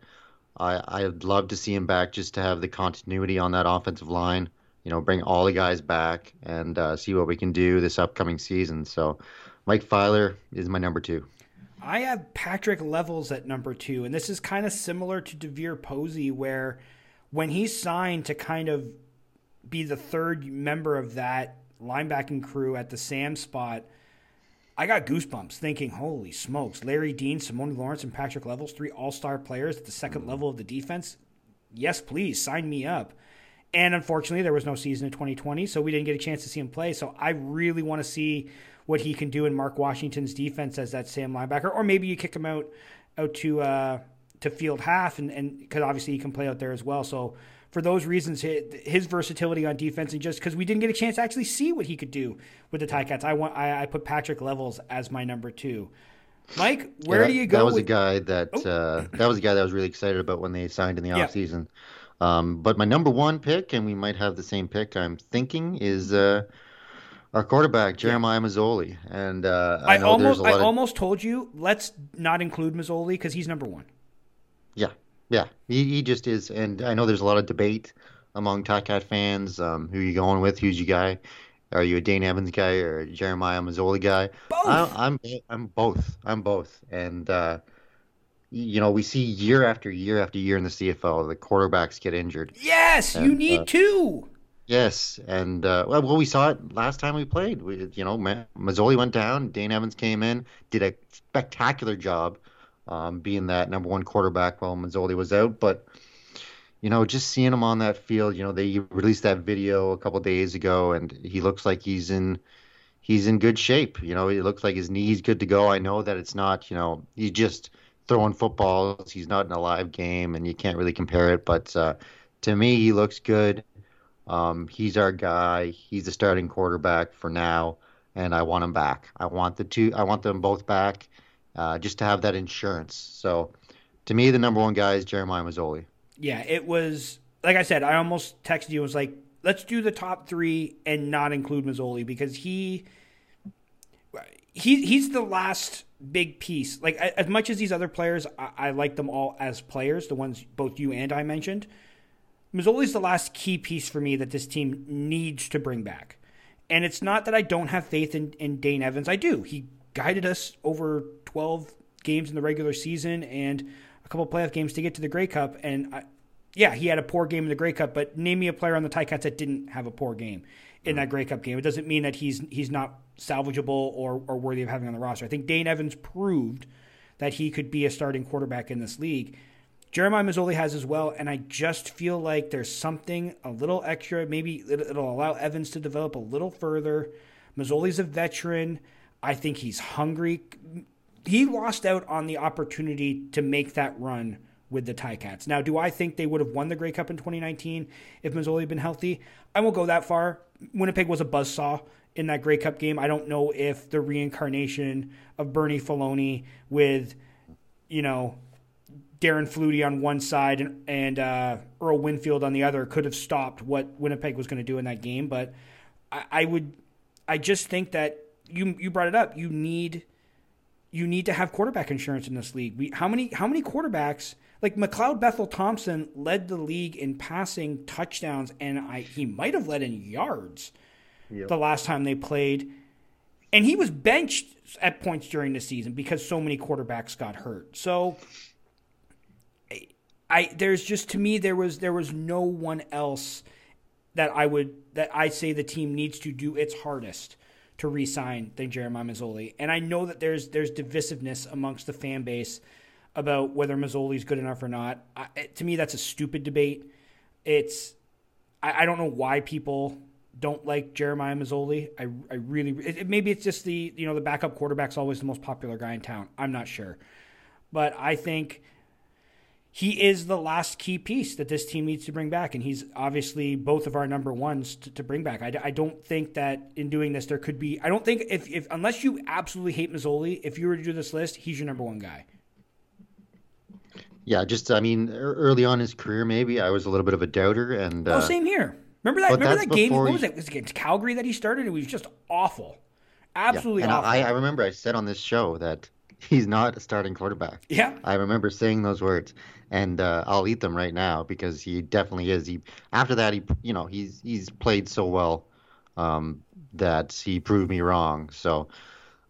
[SPEAKER 2] I, I'd love to see him back just to have the continuity on that offensive line. You know, bring all the guys back and uh, see what we can do this upcoming season. So, Mike Filer is my number two.
[SPEAKER 1] I have Patrick Levels at number two, and this is kind of similar to DeVier Posey, where when he signed to kind of be the third member of that linebacking crew at the Sam spot, I got goosebumps thinking, holy smokes, Larry Dean, Simoni Lawrence, and Patrick Levels, three all star players at the second level of the defense. Yes, please, sign me up. And unfortunately, there was no season in 2020, so we didn't get a chance to see him play. So I really want to see what he can do in Mark Washington's defense as that Sam linebacker, or maybe you kick him out out to uh, to field half, and because obviously he can play out there as well. So for those reasons, his versatility on defense, and just because we didn't get a chance to actually see what he could do with the Ticats, I want I, I put Patrick Levels as my number two. Mike, where
[SPEAKER 2] yeah,
[SPEAKER 1] do you go?
[SPEAKER 2] That was
[SPEAKER 1] with...
[SPEAKER 2] a guy that oh. uh, that was a guy that I was really excited about when they signed in the offseason. Yeah. Um, but my number one pick, and we might have the same pick. I'm thinking is uh, our quarterback Jeremiah Masoli, and uh, I, I
[SPEAKER 1] almost I
[SPEAKER 2] of...
[SPEAKER 1] almost told you let's not include Masoli because he's number one.
[SPEAKER 2] Yeah, he, he just is, and I know there's a lot of debate among Ticat fans. Um, who are you going with? Who's your guy? Are you a Dane Evans guy or a Jeremiah Masoli guy?
[SPEAKER 1] Both.
[SPEAKER 2] I, am I'm, I'm both. I'm both, and uh, you know we see year after year after year in the CFL the quarterbacks get injured.
[SPEAKER 1] Yes, and, you need uh, to.
[SPEAKER 2] Yes, and uh, well, well, we saw it last time we played. We, you know, Masoli went down. Dane Evans came in, did a spectacular job um, being that number one quarterback while Masoli was out. But you know, just seeing him on that field, you know, they released that video a couple days ago, and he looks like he's in he's in good shape. You know, he looks like his knee's good to go. I know that it's not, you know, he's just throwing footballs. He's not in a live game, and you can't really compare it. But uh, to me, he looks good. Um, he's our guy. He's the starting quarterback for now, and I want him back. I want the two. I want them both back uh, just to have that insurance. So to me, the number one guy is Jeremiah Masoli.
[SPEAKER 1] Yeah, it was like I said. I almost texted you. and was like, let's do the top three and not include Masoli because he he he's the last big piece. Like as much as these other players, I, I like them all as players. The ones both you and I mentioned. Masoli's the last key piece for me that this team needs to bring back. And it's not that I don't have faith in, in Dane Evans. I do. He guided us over 12 games in the regular season and a couple playoff games to get to the Grey Cup, and I, yeah, he had a poor game in the Grey Cup. But name me a player on the Ticats that didn't have a poor game in that mm. Grey Cup game. It doesn't mean that he's he's not salvageable or or worthy of having on the roster. I think Dane Evans proved that he could be a starting quarterback in this league. Jeremiah Masoli has as well, and I just feel like there's something a little extra. Maybe it'll allow Evans to develop a little further. Masoli's a veteran. I think he's hungry. He lost out on the opportunity to make that run with the Ticats. Now, do I think they would have won the Grey Cup in 2019 if Masoli had been healthy? I won't go that far. Winnipeg was a buzzsaw in that Grey Cup game. I don't know if the reincarnation of Bernie Faloney with, you know, Darren Flutie on one side and, and uh, Earl Winfield on the other could have stopped what Winnipeg was going to do in that game. But I, I would, I just think that you you brought it up. You need you need to have quarterback insurance in this league. We, how many how many quarterbacks like McLeod Bethel Thompson led the league in passing touchdowns, and I he might have led in yards yep. the last time they played, and he was benched at points during the season because so many quarterbacks got hurt. So. I there's just to me there was there was no one else that I would that I say the team needs to do its hardest to re-sign than Jeremiah Masoli. And I know that there's there's divisiveness amongst the fan base about whether Masoli's good enough or not. I, to me, that's a stupid debate. It's I, I, don't know why people don't like Jeremiah Masoli. I I really it, maybe it's just the you know the backup quarterback's always the most popular guy in town. I'm not sure, but I think he is the last key piece that this team needs to bring back, and he's obviously both of our number ones to, to bring back. I, I, don't think that in doing this there could be. I don't think if, if unless you absolutely hate Masoli, if you were to do this list, he's your number one guy.
[SPEAKER 2] Yeah, just I mean, early on in his career, maybe I was a little bit of a doubter, and
[SPEAKER 1] oh, uh, same here. Remember that? Remember that game? What was it? Was it against Calgary that he started? It was just awful, absolutely
[SPEAKER 2] yeah.
[SPEAKER 1] awful.
[SPEAKER 2] I, I remember I said on this show that he's not a starting quarterback.
[SPEAKER 1] Yeah,
[SPEAKER 2] I remember saying those words, and uh, I'll eat them right now because he definitely is. He after that he you know he's he's played so well um, that he proved me wrong. So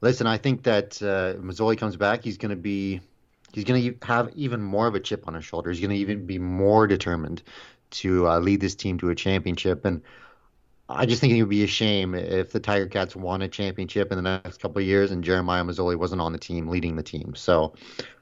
[SPEAKER 2] listen, I think that uh, Masoli comes back, he's going to be he's going to have even more of a chip on his shoulder. He's going to even be more determined to uh, lead this team to a championship and. I just think it would be a shame if the Tiger Cats won a championship in the next couple of years and Jeremiah Masoli wasn't on the team leading the team. So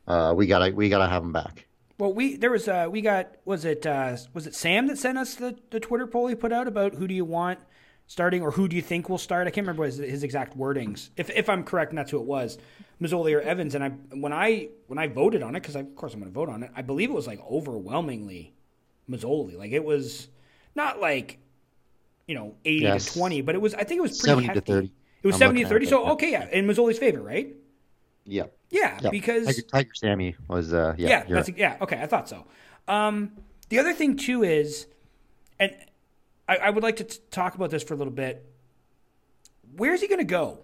[SPEAKER 2] uh, we gotta we gotta have him back.
[SPEAKER 1] Well, we there was uh we got was it uh was it Sam that sent us the the Twitter poll he put out about who do you want starting or who do you think will start? I can't remember his, his exact wordings. If if I'm correct, and that's who it was, Masoli or Evans. And I when I when I voted on it because of course I'm going to vote on it. I believe it was like overwhelmingly Masoli. Like it was not like you know eighty yes. to twenty, but it was I think it was pretty
[SPEAKER 2] 70 hefty. to thirty.
[SPEAKER 1] It was I'm 70 to 30. So, okay, yeah. In Masoli's favor, right?
[SPEAKER 2] Yeah.
[SPEAKER 1] Yeah, because
[SPEAKER 2] Tiger, Tiger, Sammy was uh yeah
[SPEAKER 1] yeah right. yeah okay I thought so. Um, the other thing too is, and I, I would like to t- talk about this for a little bit. Where's he going to go?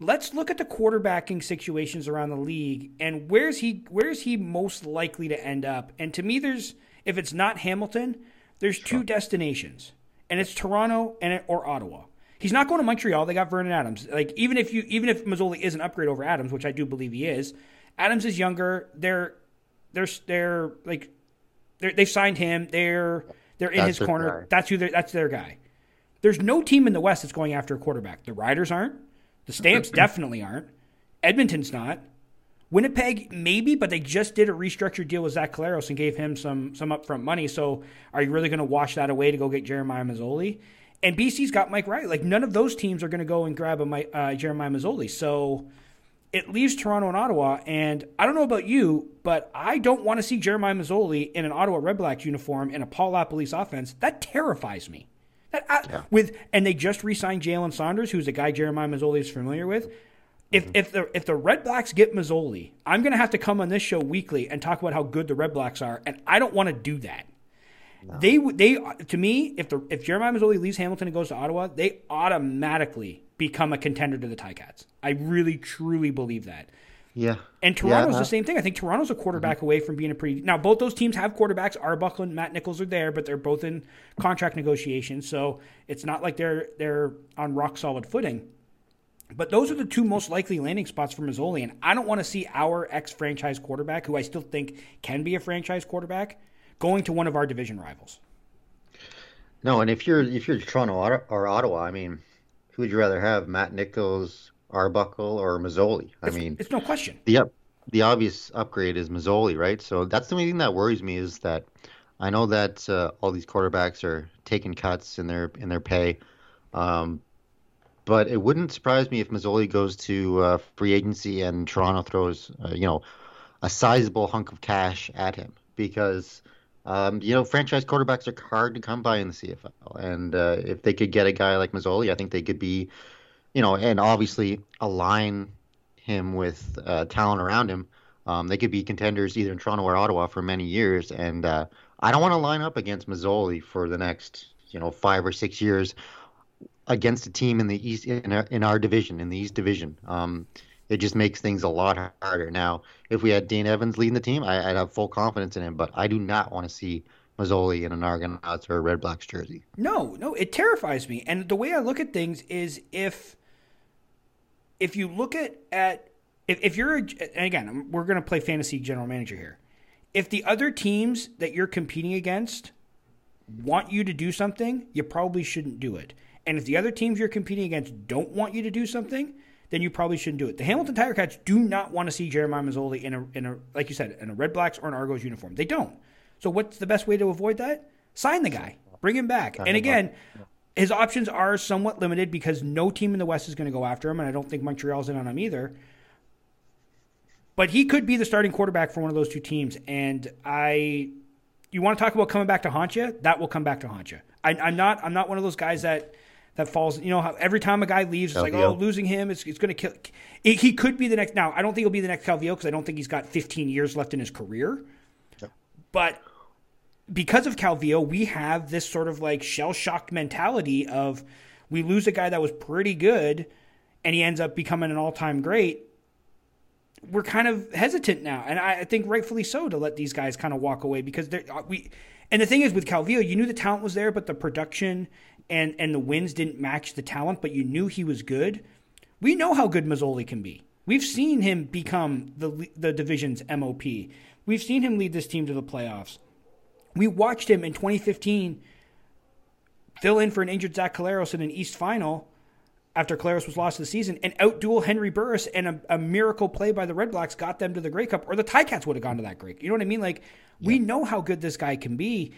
[SPEAKER 1] Let's look at the quarterbacking situations around the league and where's he where's he most likely to end up? And to me, there's if it's not Hamilton, there's sure. two destinations, and it's Toronto and or Ottawa. He's not going to Montreal. They got Vernon Adams. Like even if you even if Masoli is an upgrade over Adams, which I do believe he is, Adams is younger. They're they're they're like they're, they've signed him. They're they're in that's his corner. Guy. That's who that's their guy. There's no team in the West that's going after a quarterback. The Riders aren't. The Stamps [clears throat] definitely aren't. Edmonton's not. Winnipeg maybe, but they just did a restructured deal with Zach Collaros and gave him some some upfront money. So are you really going to wash that away to go get Jeremiah Masoli? And BC's got Mike Reilly. Like none of those teams are going to go and grab a Mike, uh, Jeremiah Masoli. So it leaves Toronto and Ottawa. And I don't know about you, but I don't want to see Jeremiah Masoli in an Ottawa Red Blacks uniform in a Paul LaPolice offense. That terrifies me. That, I, yeah. With and they just re-signed Jalen Saunders, who's a guy Jeremiah Masoli is familiar with. If, mm-hmm. if the if the Red Blacks get Masoli, I'm going to have to come on this show weekly and talk about how good the Red Blacks are, and I don't want to do that. No. They they to me, if the if Jeremiah Masoli leaves Hamilton and goes to Ottawa, they automatically become a contender to the Ticats. I really truly believe that.
[SPEAKER 2] Yeah.
[SPEAKER 1] And Toronto's yeah, the same thing. I think Toronto's a quarterback mm-hmm. away from being a pretty. Now, both those teams have quarterbacks. Arbuckle and Matt Nichols are there, but they're both in contract negotiations, so it's not like they're they're on rock solid footing. But those are the two most likely landing spots for Masoli, and I don't want to see our ex-franchise quarterback, who I still think can be a franchise quarterback, going to one of our division rivals.
[SPEAKER 2] No, and if you're if you're Toronto or Ottawa, I mean, who would you rather have, Matt Nichols, Arbuckle, or Masoli? I
[SPEAKER 1] it's,
[SPEAKER 2] mean,
[SPEAKER 1] it's no question.
[SPEAKER 2] The up, the obvious upgrade is Masoli, right? So that's the only thing that worries me is that I know that uh, all these quarterbacks are taking cuts in their in their pay, um, but it wouldn't surprise me if Masoli goes to uh, free agency and Toronto throws, uh, you know, a sizable hunk of cash at him because um, you know, franchise quarterbacks are hard to come by in the CFL, and uh, if they could get a guy like Masoli, I think they could be, you know, and obviously align him with uh, talent around him. Um, they could be contenders either in Toronto or Ottawa for many years, and uh, I don't want to line up against Masoli for the next, you know, five or six years against a team in the East in our, in our division in the East Division. Um, it just makes things a lot harder. Now, if we had Dane Evans leading the team, I, would have full confidence in him, but I do not want to see Masoli in an Argonauts or a Red Blacks jersey.
[SPEAKER 1] No, no, it terrifies me. And the way I look at things is if if you look at at if, if you're a, and again, we're going to play fantasy general manager here. If the other teams that you're competing against want you to do something, you probably shouldn't do it. And if the other teams you're competing against don't want you to do something, then you probably shouldn't do it. The Hamilton Tiger Cats do not want to see Jeremiah Masoli in a, in a, like you said, in a Red Blacks or an Argos uniform. They don't. So what's the best way to avoid that? Sign the guy, bring him back. and again, his options are somewhat limited because no team in the West is going to go after him, and I don't think Montreal's in on him either. But he could be the starting quarterback for one of those two teams, and I. You want to talk about coming back to haunt you? That will come back to haunt you. I, I'm not. I'm not one of those guys that that falls. You know, how every time a guy leaves, it's Calvillo. like, oh, losing him, it's, it's going to kill. It, he could be the next. Now, I don't think he'll be the next Calvillo because I don't think he's got 15 years left in his career. Yep. But because of Calvillo, we have this sort of like shell shocked mentality of we lose a guy that was pretty good and he ends up becoming an all time great. We're kind of hesitant now, and I think rightfully so to let these guys kind of walk away because they're uh, we. And the thing is, with Calvillo, you knew the talent was there, but the production and and the wins didn't match the talent, but you knew he was good. We know how good Masoli can be. We've seen him become the the division's MOP. We've seen him lead this team to the playoffs. We watched him in 2015 fill in for an injured Zach Collaros in an East final after Collaros was lost to the season and outduel Henry Burris and a, a, miracle play by the Red Blacks got them to the Grey Cup or the Ticats would have gone to that Grey. You know what I mean? Like yeah. we know how good this guy can be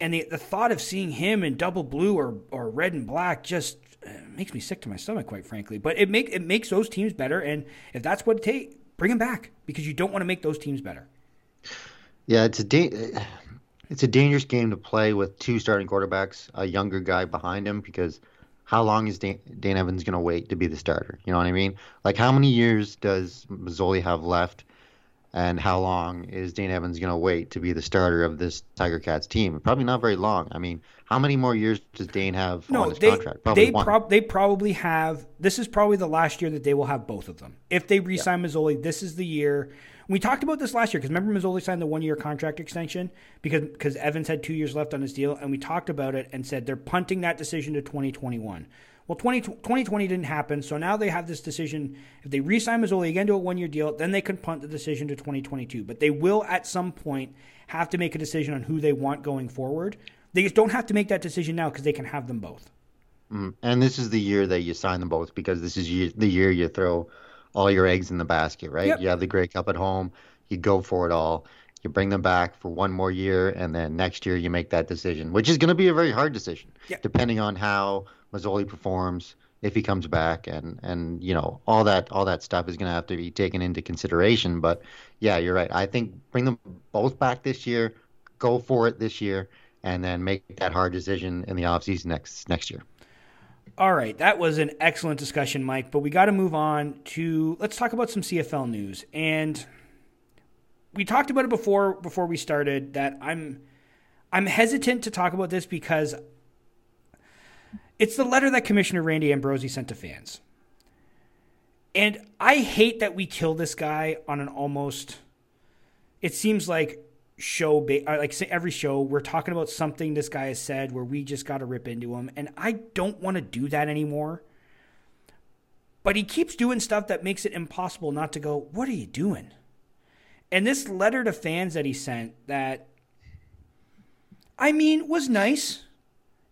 [SPEAKER 1] and the, the thought of seeing him in double blue or, or red and black just uh, makes me sick to my stomach, quite frankly. But it make it makes those teams better, and if that's what it takes, bring him back because you don't want to make those teams better.
[SPEAKER 2] Yeah, it's a da- it's a dangerous game to play with two starting quarterbacks, a younger guy behind him, because how long is Dan, Dan Evans going to wait to be the starter? You know what I mean? Like, how many years does Masoli have left? And how long is Dane Evans going to wait to be the starter of this Tiger Cats team? Probably not very long. I mean, how many more years does Dane have no, on his
[SPEAKER 1] they,
[SPEAKER 2] contract?
[SPEAKER 1] Probably they, prob- they probably have. This is probably the last year that they will have both of them. If they re-sign yeah. Masoli, this is the year. We talked about this last year because remember Masoli signed the one-year contract extension because because Evans had two years left on his deal, and we talked about it and said they're punting that decision to 2021. Well, 20, 2020 didn't happen, so now they have this decision. If they re-sign Masoli again to a one-year deal, then they can punt the decision to 2022. But they will, at some point, have to make a decision on who they want going forward. They just don't have to make that decision now because they can have them both.
[SPEAKER 2] Mm. And this is the year that you sign them both because this is the year you throw all your eggs in the basket, right? Yep. You have the Grey Cup at home, you go for it all. You bring them back for one more year, and then next year you make that decision, which is going to be a very hard decision, yep. depending on how Masoli performs, if he comes back, and and you know all that all that stuff is going to have to be taken into consideration. But yeah, you're right. I think bring them both back this year, go for it this year, and then make that hard decision in the offseason next next year.
[SPEAKER 1] All right, that was an excellent discussion, Mike. But we got to move on to let's talk about some CFL news. And we talked about it before before we started that I'm I'm hesitant to talk about this because it's the letter that Commissioner Randy Ambrosie sent to fans. And I hate that we kill this guy on an almost. It seems like show, uh, like every show, we're talking about something this guy has said where we just got to rip into him. And I don't want to do that anymore. but he keeps doing stuff that makes it impossible not to go, What are you doing? And this letter to fans that he sent that I mean was nice.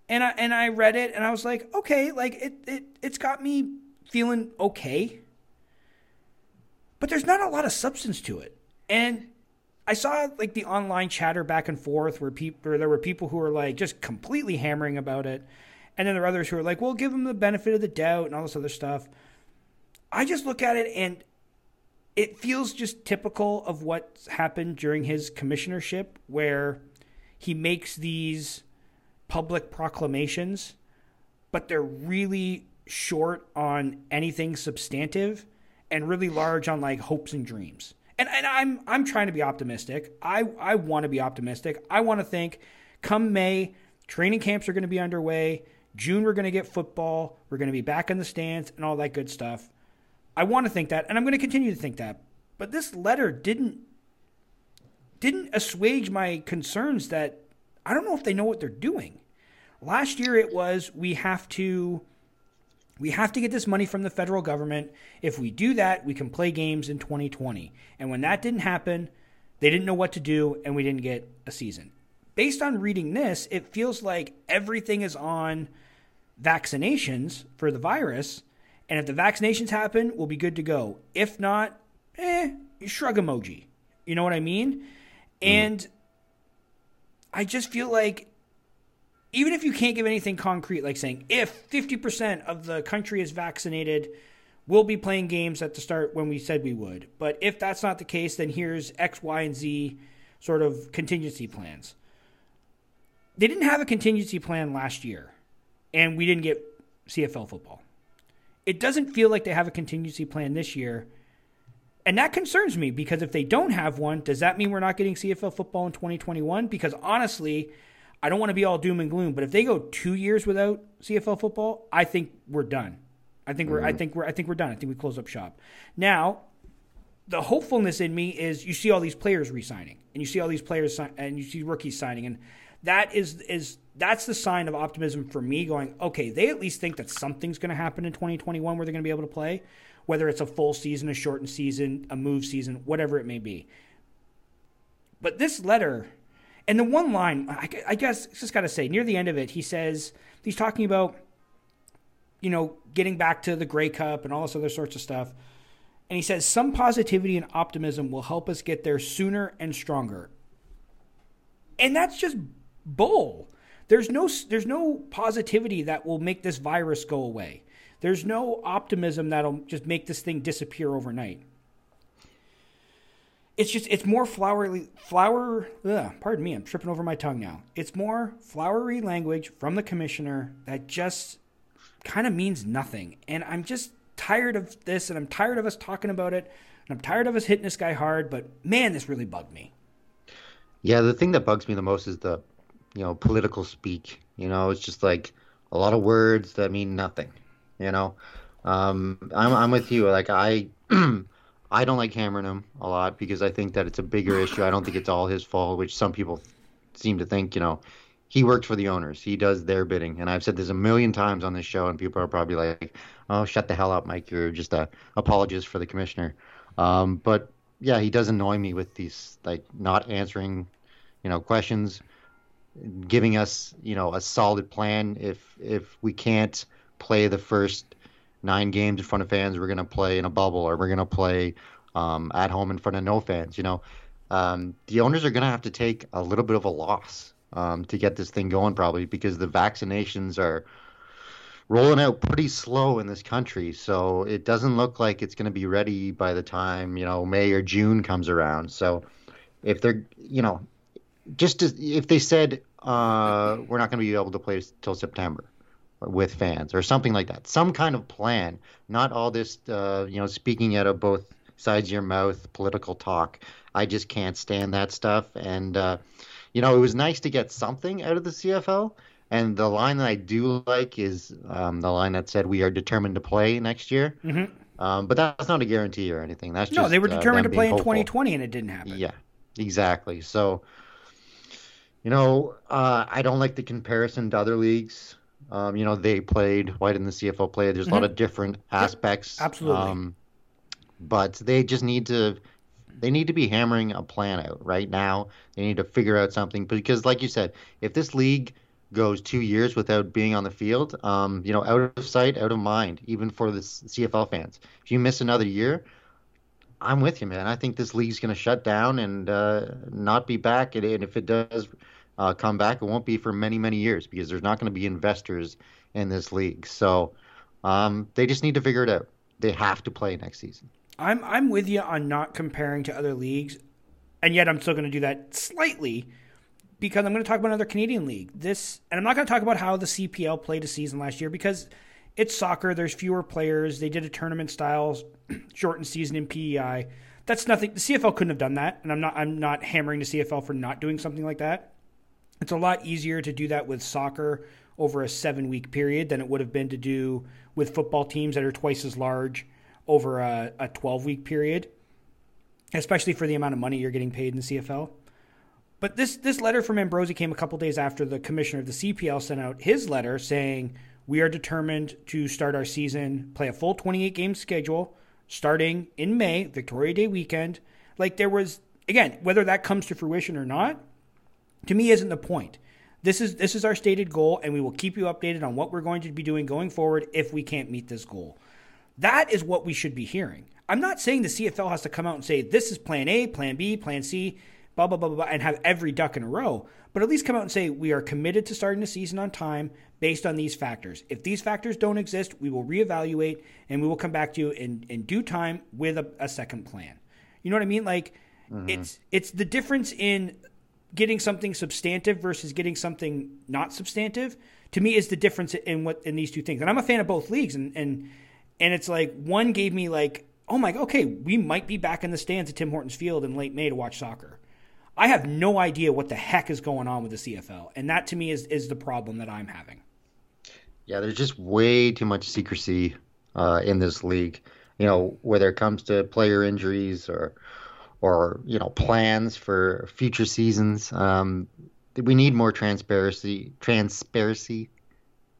[SPEAKER 1] And I and I read it and I was like, okay, like it, it it's got me feeling okay. But there's not a lot of substance to it. And I saw like the online chatter back and forth where people there were people who were like just completely hammering about it. And then there were others who were like, well, give them the benefit of the doubt and all this other stuff. I just look at it and it feels just typical of what's happened during his commissionership, where he makes these public proclamations, but they're really short on anything substantive and really large on like hopes and dreams. And, and I'm I'm trying to be optimistic. I, I want to be optimistic. I want to think come May, training camps are going to be underway. June we're going to get football. We're going to be back in the stands and all that good stuff. I want to think that, and I'm going to continue to think that. But this letter didn't didn't assuage my concerns that I don't know if they know what they're doing. Last year it was we have to we have to get this money from the federal government. If we do that, we can play games in 2020. And when that didn't happen, they didn't know what to do and we didn't get a season. Based on reading this, it feels like everything is on vaccinations for the virus and if the vaccinations happen, we'll be good to go. If not, eh, shrug emoji. You know what I mean? Mm. And I just feel like even if you can't give anything concrete, like saying if 50% of the country is vaccinated, we'll be playing games at the start when we said we would. But if that's not the case, then here's X, Y, and Z sort of contingency plans. They didn't have a contingency plan last year, and we didn't get CFL football. It doesn't feel like they have a contingency plan this year. And that concerns me because if they don't have one, does that mean we're not getting CFL football in 2021? Because honestly, I don't want to be all doom and gloom, but if they go two years without CFL football, I think we're done. I think we're, mm-hmm. I think we're, I think we're done. I think we close up shop. Now, the hopefulness in me is you see all these players resigning, and you see all these players and you see rookies signing, and that is is that's the sign of optimism for me going, okay, they at least think that something's going to happen in 2021 where they're going to be able to play, whether it's a full season, a shortened season, a move season, whatever it may be. But this letter, and the one line, I, I guess, just got to say, near the end of it, he says, he's talking about, you know, getting back to the Grey Cup and all this other sorts of stuff. And he says, some positivity and optimism will help us get there sooner and stronger. And that's just bull. There's no there's no positivity that will make this virus go away. There's no optimism that'll just make this thing disappear overnight. It's just it's more flowery flower. Ugh, pardon me, I'm tripping over my tongue now. It's more flowery language from the commissioner that just kind of means nothing. And I'm just tired of this, and I'm tired of us talking about it, and I'm tired of us hitting this guy hard. But man, this really bugged me.
[SPEAKER 2] Yeah, the thing that bugs me the most is the you know, political speak. You know, it's just like a lot of words that mean nothing. You know, um, I'm I'm with you. Like I. [clears throat] I don't like hammering him a lot because I think that it's a bigger issue. I don't think it's all his fault, which some people seem to think. You know, he works for the owners. He does their bidding. And I've said this a million times on this show, and people are probably like, "Oh, shut the hell up, Mike. You're just a apologist for the commissioner." Um, but yeah, he does annoy me with these like not answering, you know, questions, giving us you know a solid plan. If if we can't play the first nine games in front of fans, we're going to play in a bubble or we're going to play um, at home in front of no fans. You know, um, the owners are going to have to take a little bit of a loss um, to get this thing going, probably because the vaccinations are rolling out pretty slow in this country. So it doesn't look like it's going to be ready by the time you know May or June comes around. So if they're you know just if they said uh, we're not going to be able to play till September with fans or something like that. Some kind of plan, not all this, uh, you know, speaking out of both sides of your mouth, political talk. I just can't stand that stuff. And, uh, you know, it was nice to get something out of the CFL. And the line that I do like is um, the line that said, "We are determined to play next year." Mm-hmm. Um, but that's not a guarantee or anything. That's
[SPEAKER 1] no, they were uh, determined uh, to play in 2020, and it didn't happen.
[SPEAKER 2] Yeah, exactly. So, you know, uh, I don't like the comparison to other leagues. Um, you know, they played. Why didn't the CFL play? There's a lot of different aspects.
[SPEAKER 1] absolutely.
[SPEAKER 2] Um, but they just need to. They need to be hammering a plan out right now. They need to figure out something because, like you said, if this league goes two years without being on the field, um, you know, out of sight, out of mind, even for the CFL fans. If you miss another year, I'm with you, man. I think this league's going to shut down and uh, not be back. And if it does uh, come back, it won't be for many, many years because there's not going to be investors in this league. So um, they just need to figure it out. They have to play next season.
[SPEAKER 1] I'm I'm with you on not comparing to other leagues, and yet I'm still going to do that slightly because I'm going to talk about another Canadian league. This, and I'm not going to talk about how the CPL played a season last year because it's soccer. There's fewer players. They did a tournament style [clears throat] shortened season in PEI. That's nothing. The CFL couldn't have done that, and I'm not. I'm not hammering the CFL for not doing something like that. It's a lot easier to do that with soccer over a seven week period than it would have been to do with football teams that are twice as large over a, a 12 week period, especially for the amount of money you're getting paid in the CFL. But this, this letter from Ambrosie came a couple days after the commissioner of the CPL sent out his letter saying, We are determined to start our season, play a full 28 game schedule starting in May, Victoria Day weekend. Like there was, again, whether that comes to fruition or not, to me isn't the point. This is this is our stated goal, and we will keep you updated on what we're going to be doing going forward if we can't meet this goal. That is what we should be hearing. I'm not saying the CFL has to come out and say this is plan A, plan B, plan C, blah, blah, blah, blah, blah, and have every duck in a row, but at least come out and say we are committed to starting the season on time based on these factors. If these factors don't exist, we will reevaluate and we will come back to you in, in due time with a, a second plan. You know what I mean? Like mm-hmm. it's it's the difference in getting something substantive versus getting something not substantive. To me, is the difference in what in these two things. And I'm a fan of both leagues, and and and it's like one gave me like, oh my, okay, we might be back in the stands at Tim Hortons Field in late May to watch soccer. I have no idea what the heck is going on with the CFL, and that to me is is the problem that I'm having.
[SPEAKER 2] Yeah, there's just way too much secrecy uh, in this league. You know, whether it comes to player injuries or or you know plans for future seasons. Um, we need more transparency transparency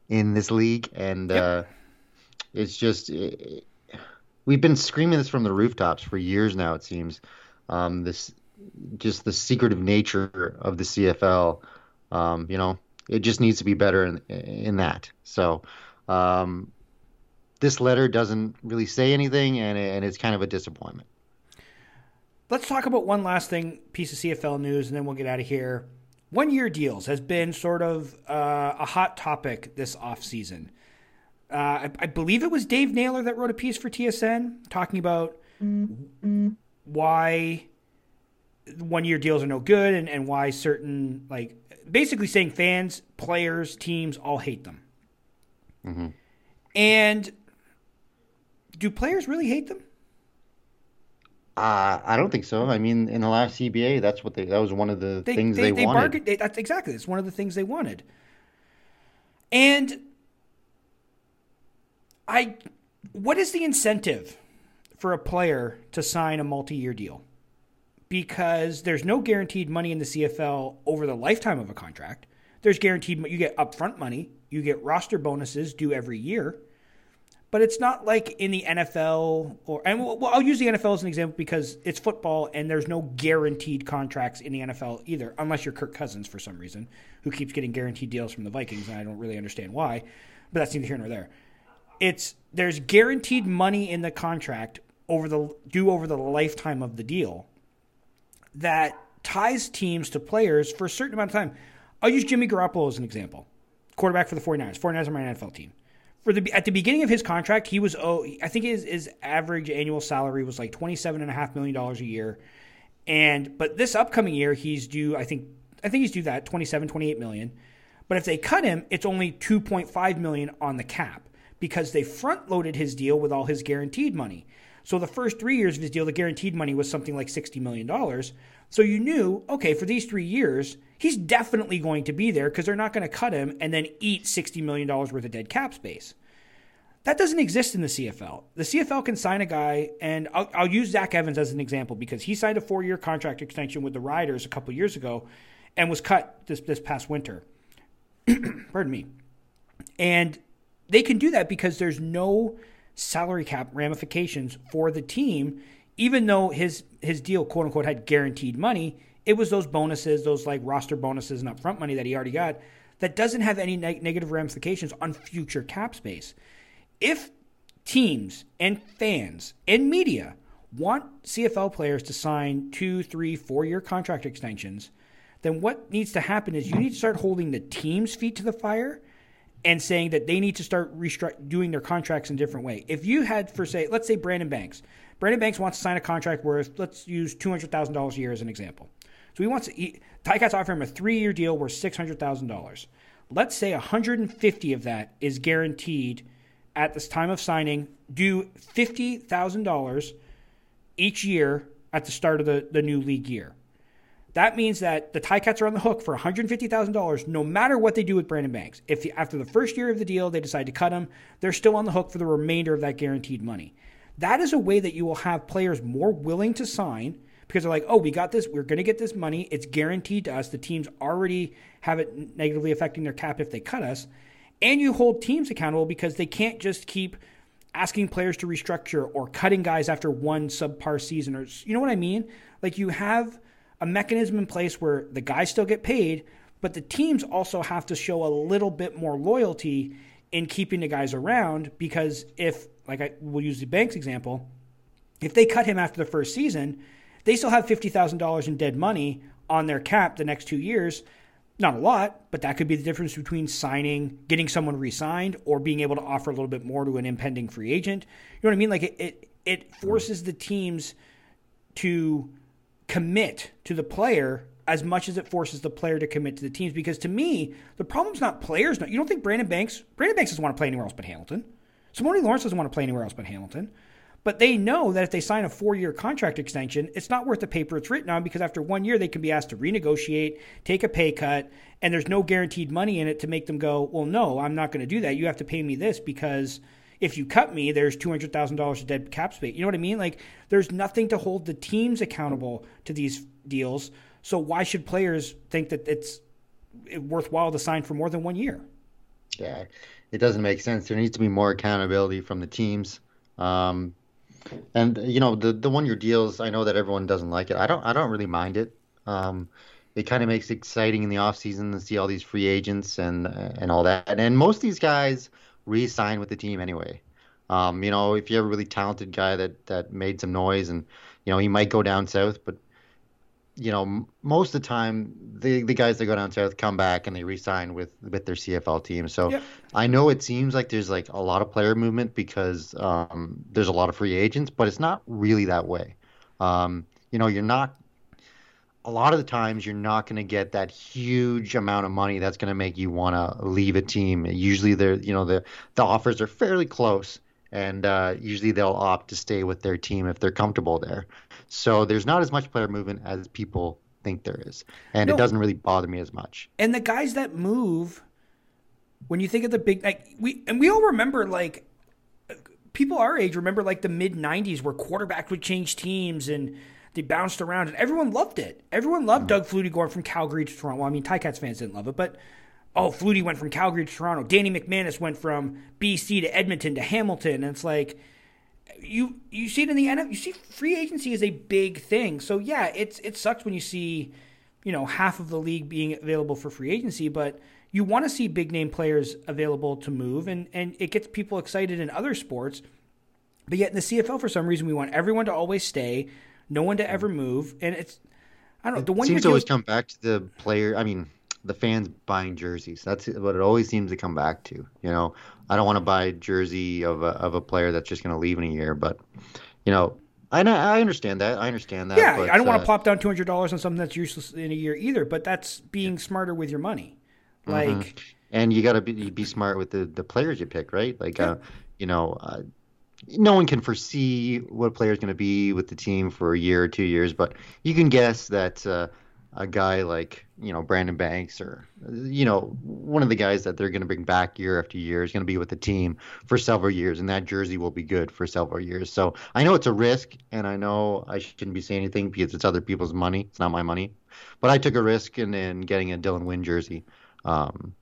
[SPEAKER 2] in this league, and yep. uh, it's just it, we've been screaming this from the rooftops for years now. It seems um, this just the secretive nature of the CFL. Um, you know, it just needs to be better in in that. So. Um, this letter doesn't really say anything, and, and it's kind of a disappointment.
[SPEAKER 1] Let's talk about one last thing, piece of CFL news, and then we'll get out of here. One year deals has been sort of uh, a hot topic this offseason. Uh, I, I, believe it was Dave Naylor that wrote a piece for TSN talking about mm-hmm. why one year deals are no good and, and why certain, like, basically saying fans, players, teams all hate them. Mm-hmm. And do players really hate them?
[SPEAKER 2] Uh, I don't think so. I mean, in the last CBA, that's what they that was one of the they, things they, they, they wanted. Bargained,
[SPEAKER 1] they, that's exactly. It's one of the things they wanted. And I, what is the incentive for a player to sign a multi-year deal? Because there's no guaranteed money in the CFL over the lifetime of a contract. There's guaranteed you get upfront money, you get roster bonuses due every year, but it's not like in the NFL or and well, I'll use the NFL as an example because it's football and there's no guaranteed contracts in the NFL either, unless you're Kirk Cousins for some reason, who keeps getting guaranteed deals from the Vikings, and I don't really understand why, but that's neither here nor there it's there's guaranteed money in the contract over the due over the lifetime of the deal that ties teams to players for a certain amount of time. I'll use Jimmy Garoppolo as an example. Quarterback for the 49ers. 49ers are my NFL team. For the at the beginning of his contract, he was oh I think his, his average annual salary was like twenty seven and a half million dollars a year. And but this upcoming year he's due I think I think he's due that 27 28 million. But if they cut him, it's only 2.5 million on the cap because they front loaded his deal with all his guaranteed money. So the first three years of his deal, the guaranteed money was something like $60 million. So you knew, okay, for these three years, he's definitely going to be there because they're not going to cut him and then eat $60 million worth of dead cap space. That doesn't exist in the CFL. The CFL can sign a guy, and I'll, I'll use Zach Evans as an example because he signed a four year contract extension with the Riders a couple years ago and was cut this, this past winter. [clears throat] Pardon me And they can do that because there's no salary cap ramifications for the team, even though his his deal, quote unquote, had guaranteed money. It was those bonuses, those like roster bonuses and upfront money that he already got that doesn't have any neg- negative ramifications on future cap space. If teams and fans and media want CFL players to sign two, three, four year contract extensions, then what needs to happen is you need to start holding the team's feet to the fire and saying that they need to start restru- doing their contracts in a different way. If you had, for say, let's say Brandon Banks, Brandon Banks wants to sign a contract worth, let's use two hundred thousand dollars a year as an example. So he wants to, he, offer him a three-year deal worth six hundred thousand dollars. Let's say one hundred and fifty of that is guaranteed at this time of signing, due fifty thousand dollars each year at the start of the, the new league year. That means that the Ticats are on the hook for $150,000 no matter what they do with Brandon Banks. If after the first year of the deal they decide to cut him, they're still on the hook for the remainder of that guaranteed money. That is a way that you will have players more willing to sign because they're like, oh, we got this. We're going to get this money. It's guaranteed to us. The teams already have it negatively affecting their cap if they cut us. And you hold teams accountable because they can't just keep asking players to restructure or cutting guys after one subpar season or you know what I mean? Like you have a mechanism in place where the guys still get paid, but the teams also have to show a little bit more loyalty in keeping the guys around because if like I will use the Banks example, if they cut him after the first season, they still have $50,000 in dead money on their cap the next 2 years. Not a lot, but that could be the difference between signing, getting someone re-signed, or being able to offer a little bit more to an impending free agent. You know what I mean? Like it, it, it forces the teams to commit to the player as much as it forces the player to commit to the teams. Because to me, the problem's not players. You don't think Brandon Banks, Brandon Banks doesn't want to play anywhere else but Hamilton. Simoni Lawrence doesn't want to play anywhere else but Hamilton. But they know that if they sign a four year contract extension, it's not worth the paper it's written on because after one year, they can be asked to renegotiate, take a pay cut, and there's no guaranteed money in it to make them go, well, no, I'm not going to do that. You have to pay me this because if you cut me, there's two hundred thousand dollars of dead cap space. You know what I mean? Like there's nothing to hold the teams accountable to these deals. So why should players think that it's worthwhile to sign for more than one year?
[SPEAKER 2] Yeah, it doesn't make sense. There needs to be more accountability from the teams. Um, and you know the the one year deals. I know that everyone doesn't like it. I don't. I don't really mind it. Um, it kind of makes it exciting in the off season to see all these free agents and and all that. And most of these guys re-sign with the team anyway. Um, you know, if you have a really talented guy that that made some noise, and you know he might go down south, but you know most of the time the the guys that go down south come back and they re-sign with with their CFL team. So yep. I know it seems like there's like a lot of player movement because um, there's a lot of free agents, but it's not really that way. Um, you know, you're not a lot of the times you're not going to get that huge amount of money that's going to make you want to leave a team. Usually, they're you know the the offers are fairly close, and uh, usually they'll opt to stay with their team if they're comfortable there. So there's not as much player movement as people think there is, and no. it doesn't really bother me as much.
[SPEAKER 1] And the guys that move, when you think of the big like we and we all remember like people our age remember like the mid '90s where quarterbacks would change teams and they bounced around, and everyone loved it. Everyone loved mm-hmm. Doug Flutie going from Calgary to Toronto. Well, I mean, Ticats fans didn't love it, but oh, Flutie went from Calgary to Toronto. Danny McManus went from BC to Edmonton to Hamilton, and it's like you you see it in the NFL. You see free agency is a big thing. So yeah, it's it sucks when you see you know half of the league being available for free agency, but you want to see big name players available to move, and and it gets people excited in other sports. But yet in the CFL, for some reason, we want everyone to always stay no one to ever move, and it's I don't know. The
[SPEAKER 2] one seems to always come back to the player. I mean, the fans buying jerseys. That's what it always seems to come back to. You know, I don't want to buy a jersey of a of a player that's just going to leave in a year, but you know, I I understand that. I understand that.
[SPEAKER 1] Yeah,
[SPEAKER 2] but,
[SPEAKER 1] I don't uh, want to plop down two hundred dollars on something that's useless in a year either. But that's being smarter with your money, mm-hmm. like. Mm-hmm.
[SPEAKER 2] And you got to be be smart with the the players you pick, right? Like, yeah. uh, you know, uh, no one can foresee what a player is going to be with the team for a year or two years, but you can guess that uh, a guy like you know Brandon Banks or you know one of the guys that they're going to bring back year after year is going to be with the team for several years, and that jersey will be good for several years. So I know it's a risk, and I know I shouldn't be saying anything because it's other people's money. It's not my money, but I took a risk in, in getting a Dylan Wynn jersey. Um,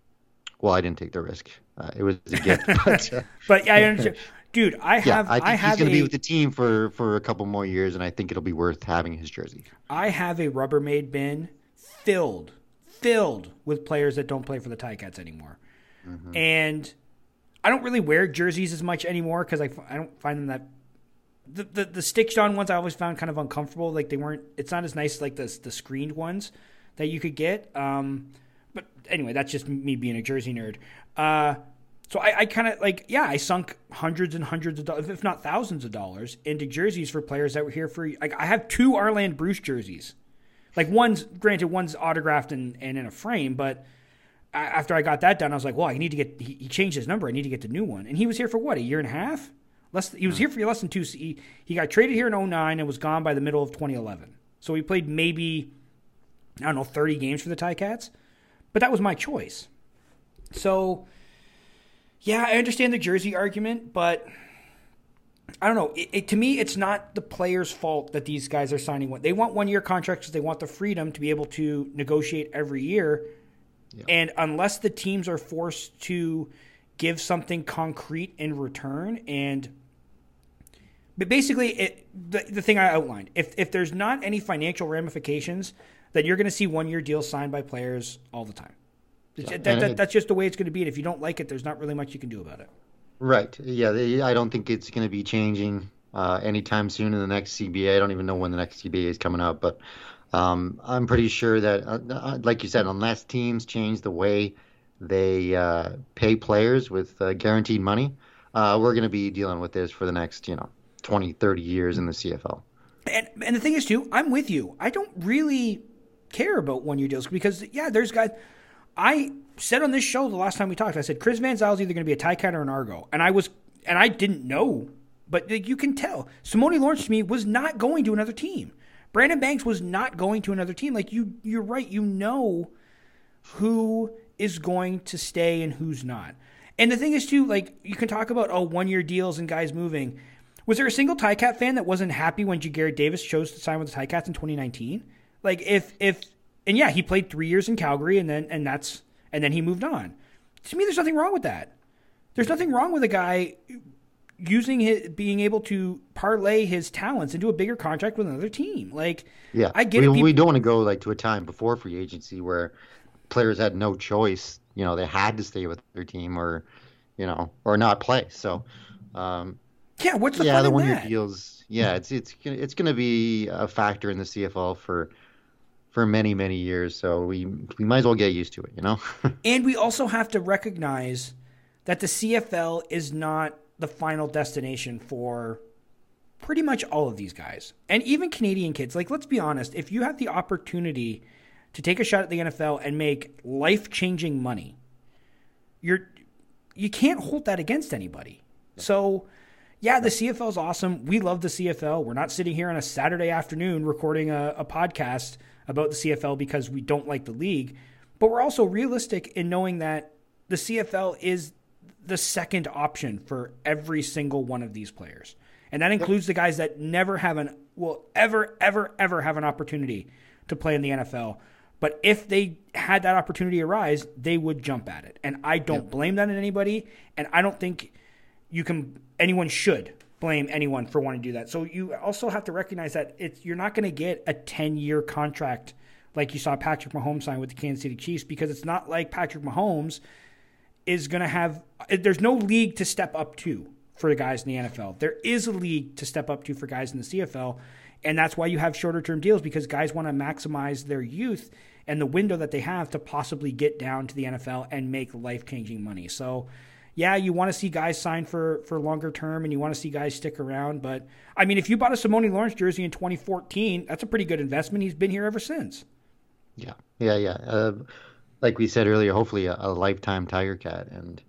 [SPEAKER 2] well, I didn't take the risk. Uh, it was a gift, [laughs] but uh,
[SPEAKER 1] but yeah, I understand. [laughs] Dude, I have.
[SPEAKER 2] yeah, I think
[SPEAKER 1] I
[SPEAKER 2] he's
[SPEAKER 1] have
[SPEAKER 2] going to be with the team for for a couple more years, and I think it'll be worth having his jersey.
[SPEAKER 1] I have a Rubbermaid bin filled filled with players that don't play for the Ticats anymore,
[SPEAKER 2] Mm-hmm.
[SPEAKER 1] and I don't really wear jerseys as much anymore because I, I don't find them that. The, the the stitched on ones I always found kind of uncomfortable. Like they weren't. It's not as nice like the the screened ones that you could get. Um, but anyway, that's just me being a jersey nerd. Uh, so I, I kind of like, yeah, I sunk hundreds and hundreds of dollars, if not thousands of dollars, into jerseys for players that were here for. Like I have two Arland Bruce jerseys. Like one's granted, one's autographed and, and in a frame, but a- after I got that done, I was like, well, I need to get. He, he changed his number. I need to get the new one. And he was here for what a year and a half. Less. He was hmm. here for less than two. He, he got traded here in 09 and was gone by the middle of 2011. So he played maybe I don't know 30 games for the Ticats, but that was my choice. So yeah, I understand the jersey argument, but I don't know. It, it, to me, it's not the players' fault that these guys are signing one. They want one year contracts because they want the freedom to be able to negotiate every year. And unless the teams are forced to give something concrete in return, and but basically, it, the, the thing I outlined, if if there's not any financial ramifications, then you're going to see one year deals signed by players all the time. That- that- that's just the way it's going to be. And if you don't like it, there's not really much you can do about it.
[SPEAKER 2] Right. Yeah. They, I don't think it's going to be changing uh, anytime soon in the next CBA. I don't even know when the next CBA is coming up, but um, I'm pretty sure that, uh, uh, like you said, unless teams change the way they uh, pay players with uh, guaranteed money, uh, we're going to be dealing with this for the next, you know, 20, 30 years in the CFL.
[SPEAKER 1] And and the thing is too, I'm with you. I don't really care about one year deals because yeah, there's guys. I said on this show the last time we talked, I said Chris Van Zyl is either going to be a Ticat or an Argo, and I was and I didn't know, but like, you can tell Simoni Lawrence to me was not going to another team. Brandon Banks was not going to another team. Like you, you're right. You know who is going to stay and who's not. And the thing is too, like you can talk about oh one year deals and guys moving. Was there a single Ticat fan that wasn't happy when Ja'Gared Davis chose to sign with the Ticats in 2019? Like if if and yeah, he played three years in Calgary and then and that's and then he moved on. To me, there's nothing wrong with that. There's nothing wrong with a guy using his being able to parlay his talents into a bigger contract with another team. Like
[SPEAKER 2] Yeah,
[SPEAKER 1] I get
[SPEAKER 2] we,
[SPEAKER 1] it. peop-
[SPEAKER 2] we don't want to go like to a time before free agency where players had no choice. You know, they had to stay with their team or, you know, or not play. So, um,
[SPEAKER 1] yeah, what's the
[SPEAKER 2] yeah,
[SPEAKER 1] fun
[SPEAKER 2] the one year deals. Yeah, it's it's it's going to be a factor in the CFL for for many many years. So we we might as well get used to it. You know. [laughs]
[SPEAKER 1] And we also have to recognize that the CFL is not the final destination for pretty much all of these guys. And even Canadian kids. Like, let's be honest, if you have the opportunity to take a shot at the NFL and make life changing money, you're you can't hold that against anybody. So yeah, the CFL is awesome. We love the CFL. We're not sitting here on a Saturday afternoon recording a, a podcast about the CFL because we don't like the league. But we're also realistic in knowing that the CFL is the second option for every single one of these players. And that includes the guys that never have an will ever, ever, ever have an opportunity to play in the NFL. But if they had that opportunity arise, they would jump at it. And I don't blame that in anybody. And I don't think you can anyone should blame anyone for wanting to do that. So you also have to recognize that it's you're not going to get a 10-year contract like you saw Patrick Mahomes sign with the Kansas City Chiefs because it's not like Patrick Mahomes is going to have there's no league to step up to for the guys in the NFL. There is a league to step up to for guys in the CFL, and that's why you have shorter term deals because guys want to maximize their youth and the window that they have to possibly get down to the NFL and make life changing money. So, yeah, you want to see guys sign for for longer term and you want to see guys stick around. But I mean, if you bought a Simoni Lawrence jersey in 2014, that's a pretty good investment. He's been here ever since.
[SPEAKER 2] Yeah, yeah, yeah. Uh, like we said earlier, hopefully a, a lifetime Tiger Cat, and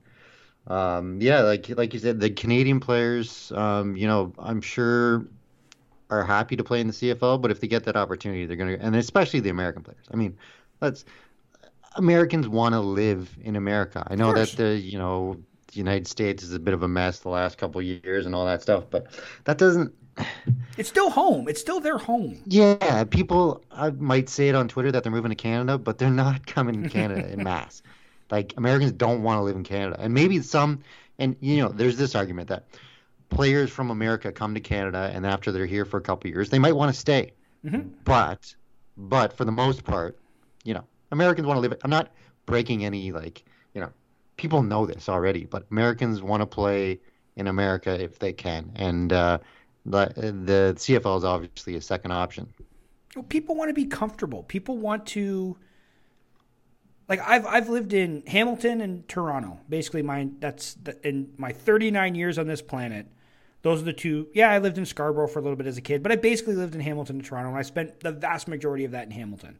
[SPEAKER 2] um, yeah, like like you said, the Canadian players, um, you know, I'm sure are happy to play in the CFL, but if they get that opportunity, they're gonna, and especially the American players. I mean, let's Americans want to live in America. I know that the you know the United States is a bit of a mess the last couple of years and all that stuff, but that doesn't
[SPEAKER 1] It's still home. It's still their home.
[SPEAKER 2] yeah, people I might say it on Twitter that they're moving to Canada, but they're not [laughs] coming to Canada in mass. Like Americans don't want to live in Canada, and maybe some, and you know, there's this argument that players from America come to Canada, and after they're here for a couple years, they might want to stay.
[SPEAKER 1] Mm-hmm.
[SPEAKER 2] But, but for the most part, you know, Americans want to live. I'm not breaking any like, people know this already, but Americans want to play in America if they can, and uh, the the CFL is obviously a second option.
[SPEAKER 1] Well, people want to be comfortable. People want to like I've I've lived in Hamilton and Toronto. Basically, my that's the, in my 39 years on this planet. Those are the two. Yeah, I lived in Scarborough for a little bit as a kid, but I basically lived in Hamilton and Toronto, and I spent the vast majority of that in Hamilton.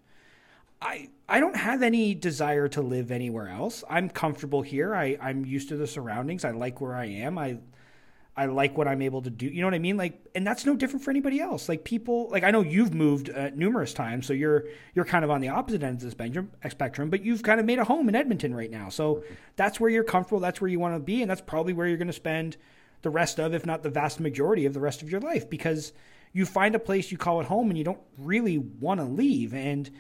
[SPEAKER 1] I I don't have any desire to live anywhere else. I'm comfortable here. I I'm used to the surroundings. I like where I am. I I like what I'm able to do. You know what I mean? Like, and that's no different for anybody else. Like people, like I know you've moved uh, numerous times, so you're you're kind of on the opposite end of the spectrum, spectrum, but you've kind of made a home in Edmonton right now. So that's where you're comfortable. That's where you want to be, and that's probably where you're going to spend the rest of, if not the vast majority of the rest of your life, because you find a place you call it home, and you don't really want to leave. And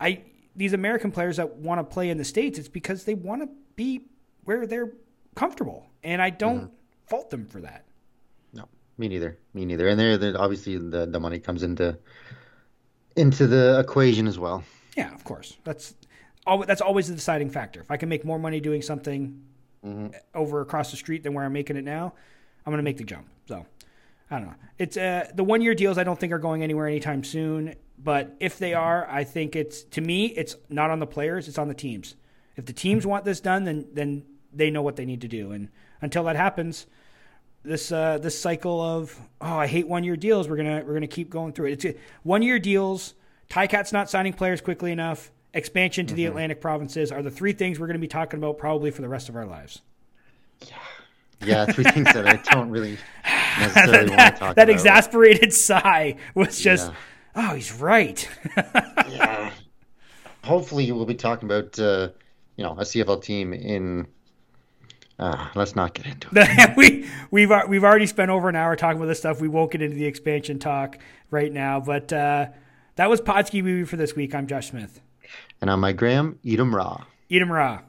[SPEAKER 1] I, these American players that want to play in the states, it's because they want to be where they're comfortable, and I don't. Mm-hmm fault them for that.
[SPEAKER 2] No, me neither. Me neither. And there, obviously the the money comes into into the equation as well.
[SPEAKER 1] Yeah, of course. That's all. That's always the deciding factor. If I can make more money doing something mm-hmm. over across the street than where I'm making it now, I'm going to make the jump. So. I don't know. It's uh, the one year deals. I don't think are going anywhere anytime soon. But if they are, I think it's to me, it's not on the players. It's on the teams. If the teams want this done, then then they know what they need to do. And until that happens, this uh, this cycle of oh I hate one year deals. We're gonna we're gonna keep going through it. It's one year deals. Ticats not signing players quickly enough. Expansion to mm-hmm. the Atlantic provinces are the three things we're going to be talking about probably for the rest of our lives.
[SPEAKER 2] Yeah, yeah, three things that I don't really [laughs] necessarily
[SPEAKER 1] that,
[SPEAKER 2] want to talk
[SPEAKER 1] that
[SPEAKER 2] about.
[SPEAKER 1] exasperated [laughs] sigh was just, yeah. Oh, he's right. [laughs]
[SPEAKER 2] yeah. Hopefully, we'll be talking about uh, you know a CFL team in uh, let's not get into
[SPEAKER 1] it. [laughs] we we've we've already spent over an hour talking about this stuff. We won't get into the expansion talk right now, but uh, that was Podski Movie for this week. I'm Josh Smith,
[SPEAKER 2] and I'm Mike Graham. Eat 'em raw.
[SPEAKER 1] Eat 'em raw.